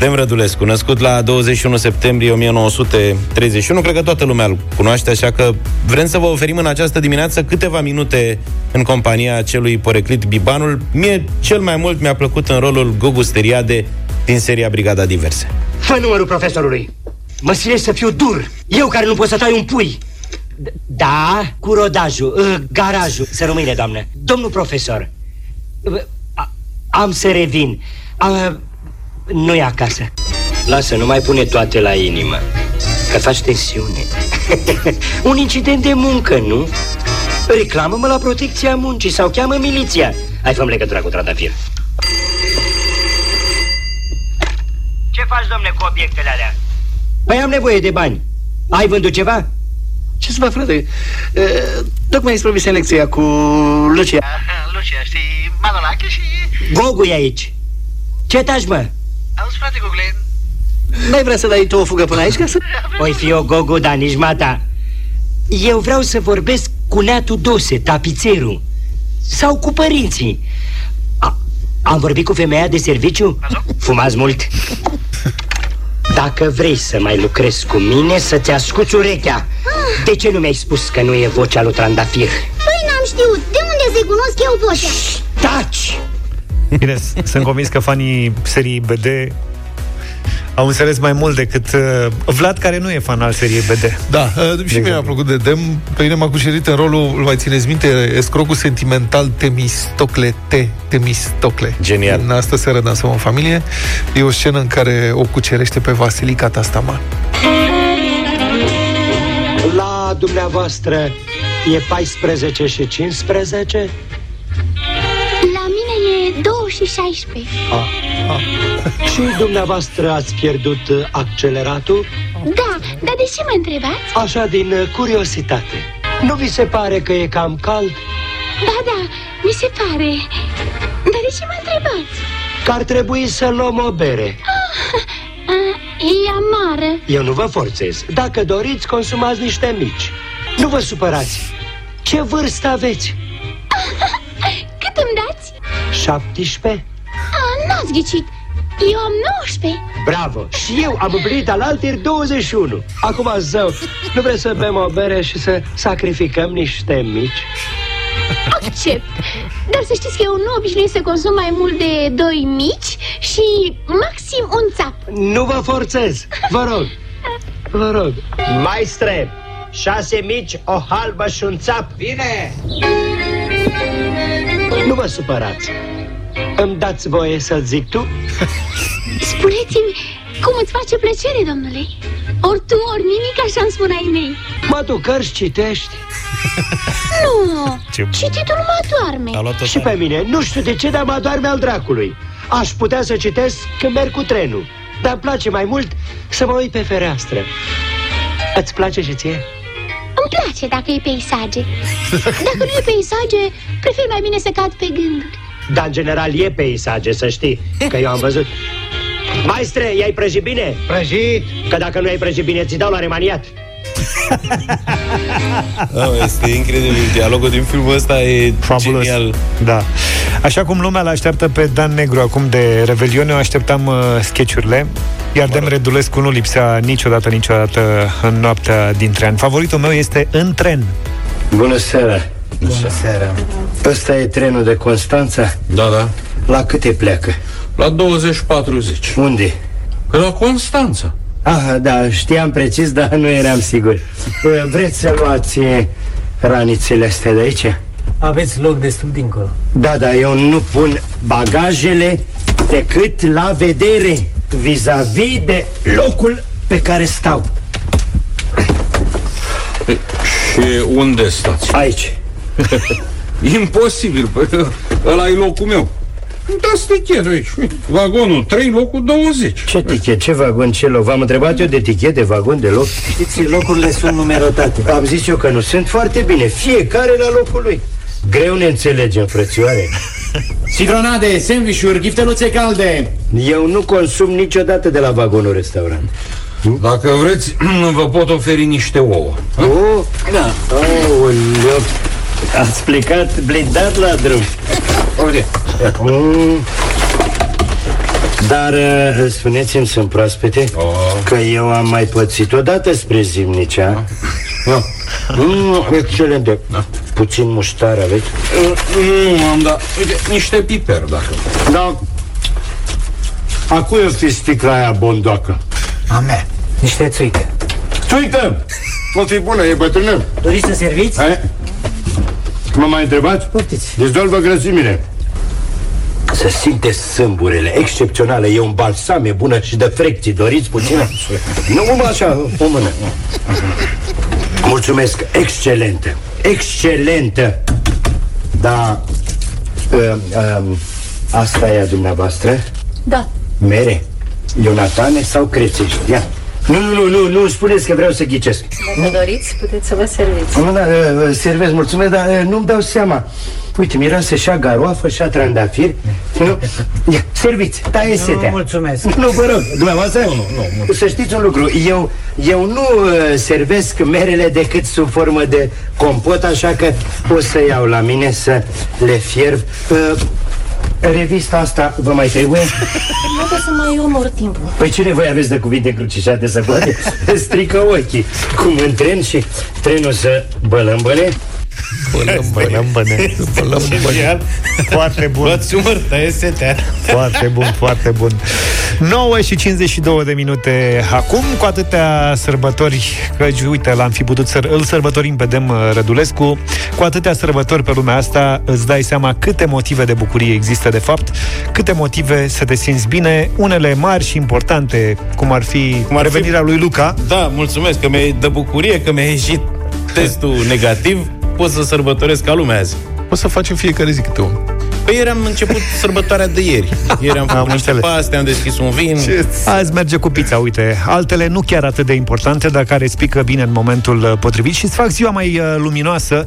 S2: Dem Rădulescu, născut la 21 septembrie 1931. Cred că toată lumea îl cunoaște, așa că vrem să vă oferim în această dimineață câteva minute în compania celui poreclit Bibanul. Mie cel mai mult mi-a plăcut în rolul Gogu Steriade din seria Brigada Diverse.
S23: Fă numărul profesorului! Mă silești să fiu dur. Eu care nu pot să tai un pui. Da, cu rodajul, uh, garajul. Să rămâne, doamnă. Domnul profesor, uh, am să revin. Uh, nu e acasă. Lasă, nu mai pune toate la inimă. Că faci tensiune. un incident de muncă, nu? Reclamă-mă la protecția muncii sau cheamă miliția. Hai, fă legătura cu trandafir. Ce faci, domne, cu obiectele alea? Păi am nevoie de bani. Ai vândut ceva?
S24: Ce să fac, frate? Uh, tocmai îți promis lecția cu Lucia. Lucia, știi, Manolache și...
S23: Gogu e aici. Ce taci, mă?
S24: Auzi, frate, Gogule, mai vrea să dai tu o fugă până aici ca să...
S23: Oi fi o Gogu, dar nici mata. Eu vreau să vorbesc cu neatul Dose, tapițerul. Sau cu părinții. A, am vorbit cu femeia de serviciu? Fumați mult. Dacă vrei să mai lucrezi cu mine, să-ți ascuți urechea De ce nu mi-ai spus că nu e vocea lui Trandafir?
S25: Păi n-am știut, de unde să cunosc eu vocea?
S23: Taci!
S1: Bine, sunt convins că fanii serii BD au înțeles mai mult decât uh, Vlad, care nu e fan al seriei BD.
S3: Da, uh, și mie mi-a plăcut de Dem. Pe mine m-a cucerit în rolul, îl mai țineți minte, escrocul sentimental Temistocle T. Temistocle.
S2: Genial.
S3: În asta seară dansăm în familie. E o scenă în care o cucerește pe Vasilica Tastaman.
S23: La dumneavoastră e 14 și 15?
S25: La mine e 2 și 16.
S23: Și dumneavoastră ați pierdut uh, acceleratul?
S25: Da, dar de ce mă întrebați?
S23: Așa din uh, curiozitate. Nu vi se pare că e cam cald?
S25: Da, da, mi se pare. Dar de ce mă întrebați?
S23: Că ar trebui să luăm o bere.
S25: Ah, e amară.
S23: Eu nu vă forțez. Dacă doriți, consumați niște mici. Nu vă supărați. Ce vârstă aveți?
S25: Cât îmi dați?
S23: 17?
S25: Ah, n-ați ghicit. Eu am 19.
S23: Bravo! Și eu am împlinit alaltiri 21. Acum, zău, nu vreți să bem o bere și să sacrificăm niște mici?
S25: Accept. Dar să știți că eu nu obișnuiesc să consum mai mult de doi mici și maxim un țap.
S23: Nu vă forțez, vă rog. Vă rog. Maestre, șase mici, o halbă și un țap. Bine! Nu vă supărați. Îmi dați voie să zic tu?
S25: Spuneți-mi, cum îți face plăcere, domnule? Ori tu, ori nimic, așa îmi spun ai mei.
S23: Mă duc cărți, citești.
S25: Nu,
S23: Ce bun.
S25: cititul mă doarme.
S23: Și pe mine, nu știu de ce, dar mă doarme al dracului. Aș putea să citesc când merg cu trenul. Dar îmi place mai mult să mă uit pe fereastră. Îți place și ție?
S25: Îmi place dacă e peisaje. Dacă nu e peisaje, prefer mai bine să cad pe gânduri.
S23: Dar în general e peisaje, să știi, că eu am văzut. Maestre, i-ai prăjit bine? Prăjit? Că dacă nu ai prăjit bine, ți dau la remaniat.
S2: Oh, este incredibil. Dialogul din filmul ăsta e
S1: Fabulos.
S2: genial.
S1: Da. Așa cum lumea l-așteaptă pe Dan Negru acum de Revelion, eu așteptam uh, sketchurile, iar Dem Redulescu nu lipsea niciodată, niciodată în noaptea dintre ani. Favoritul meu este În tren.
S23: Bună seara! Bună seara! Ăsta e trenul de Constanța?
S26: Da, da.
S23: La câte pleacă?
S26: La 20-40.
S23: Unde?
S26: La Constanța.
S23: Ah, da, știam precis, dar nu eram sigur. Uh, Vreți să luați eh, ranițele astea de aici?
S27: Aveți loc destul dincolo.
S23: Da, da, eu nu pun bagajele decât la vedere vis-a-vis de locul pe care stau.
S26: Și unde stați?
S23: Aici.
S26: Imposibil, păi ăla e locul meu. Dați tichetul aici. Uite, Vagonul 3, locul 20.
S23: Ce tichet, ce vagon, ce loc? V-am întrebat eu de tichet, de vagon, de loc? Știți, locurile sunt numerotate. Am zis eu că nu sunt foarte bine. Fiecare la locul lui. Greu ne înțelegem, frățioare.
S28: Citronade, sandvișuri, gifteluțe calde
S23: Eu nu consum niciodată de la vagonul restaurant.
S26: Dacă vreți, vă pot oferi niște ouă.
S23: Oh, da. Aoleu. Ați plecat blindat la drum.
S26: Uite.
S23: Mm. Dar uh, spuneți-mi, sunt proaspete
S26: Oh.
S23: Că eu am mai pățit odată spre zimnicea
S26: Da.
S23: mm, Excelente Puțin muștar aveți?
S26: Nu am dat. Uite, niște piper, dacă.
S23: Da A cui o fi sticla aia bondoacă?
S27: A mea. Niște țuică.
S23: Țuică! O fi bună, e bătrână
S27: Doriți să serviți?
S23: Hai. Mă mai întrebați?
S27: Poftiți.
S23: Dezolvă grăsimile să simte sâmburele, excepționale E un balsam, e bună și de frecții Doriți puțină? Nu, așa, o mână Mulțumesc, excelentă Excelentă Da uh, uh, Asta e a dumneavoastră?
S25: Da.
S23: Mere? Ionatane sau crețești? Ia nu, nu, nu, nu, nu spuneți că vreau să ghicesc
S29: Dacă doriți, puteți să vă serviți.
S23: Nu, da, uh, servesc, mulțumesc, dar uh, nu-mi dau seama Uite, miroase și a garoafă și a trandafir Nu, ia, serviți, taie setea
S27: mulțumesc.
S23: Nu, vă rog, dumneavoastră nu, nu, nu. Să știți un lucru Eu, eu nu uh, servesc merele decât sub formă de compot Așa că o să iau la mine să le fierb uh, Revista asta vă mai trebuie?
S29: Nu pot să mai omor timpul.
S23: Păi ce nevoie aveți de cuvinte încrucișate să poate strică ochii Cum în tren și trenul să bălămbăle
S3: Bălăm,
S1: bălăm, băne.
S3: Bălăm, băne.
S1: Foarte bun.
S2: Bă-ți umăr, tăie setea.
S1: Foarte bun, foarte bun. 9 și 52 de minute acum, cu atâtea sărbători, că uite, l-am fi putut să îl sărbătorim pe Dem Rădulescu, cu atâtea sărbători pe lumea asta, îți dai seama câte motive de bucurie există de fapt, câte motive să te simți bine, unele mari și importante, cum ar fi cum ar revenirea fi... lui Luca.
S2: Da, mulțumesc că mi-ai de bucurie că mi-a ieșit testul negativ. Pot să sărbătoresc ca lumea azi.
S3: O să facem fiecare zi câte unul.
S2: Păi ieri am început sărbătoarea de ieri. Ieri am făcut niște paste, am deschis un vin.
S1: Ce? Azi merge cu pizza, uite. Altele nu chiar atât de importante, dar care îți pică bine în momentul uh, potrivit și îți fac ziua mai uh, luminoasă.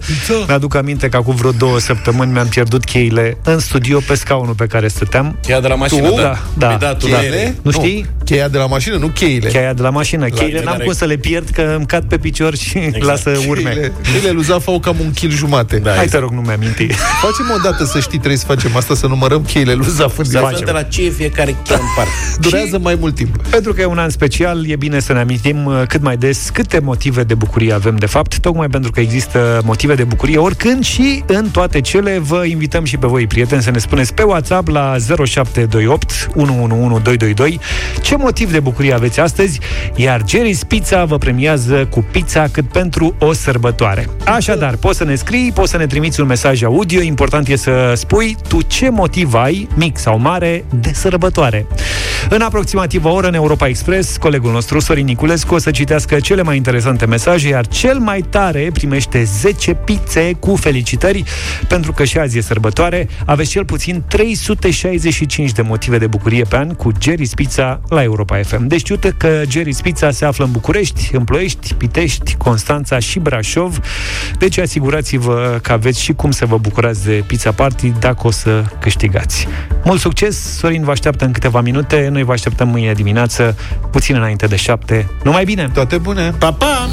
S1: Mi-aduc aminte că acum vreo două săptămâni mi-am pierdut cheile în studio pe scaunul pe care stăteam.
S2: Cheia de la mașină,
S1: tu?
S2: da?
S1: Da, da.
S2: Păi da, tu
S1: cheile? Nu știi?
S3: Cheia de la mașină, nu cheile.
S1: Cheia de la mașină.
S3: La
S1: cheile n-am
S3: care-
S1: cum să le pierd, că îmi cad pe picior și exact. lasă urme.
S3: Cheile, cheile lui Zaf au cam un kil jumate.
S2: Da,
S1: Hai te rog, nu mi-aminti.
S3: Facem o dată să știi, trebuie să facem asta, să numărăm cheile lui Zaf în
S2: Să
S3: direct.
S2: aflăm de la ce e fiecare cheie în parte.
S3: Durează mai mult timp.
S1: Pentru că e un an special, e bine să ne amintim uh, cât mai des câte motive de bucurie avem de fapt, tocmai pentru că există motive de bucurie oricând și în toate cele vă invităm și pe voi, prieteni, să ne spuneți pe WhatsApp la 0728 111222 ce motiv de bucurie aveți astăzi, iar Jerry's Pizza vă premiază cu pizza cât pentru o sărbătoare. Așadar, poți să ne scrii, poți să ne trimiți un mesaj audio, important e să spui tu ce motiv ai, mic sau mare, de sărbătoare. În aproximativ o oră în Europa Express, colegul nostru Sorin Niculescu o să citească cele mai interesante mesaje, iar cel mai tare primește 10 pizze cu felicitări, pentru că și azi e sărbătoare. Aveți cel puțin 365 de motive de bucurie pe an cu Jerry's Pizza la Europa FM. Deci uite că Jerry's Pizza se află în București, în Ploiești, Pitești, Constanța și Brașov. Deci asigurați-vă că aveți și cum să vă bucurați de Pizza Party dacă o să câștigați. Mult succes! Sorin vă așteaptă în câteva minute. Noi vă așteptăm mâine dimineață, puțin înainte de șapte. Numai bine!
S3: Toate bune!
S2: Pa, pa!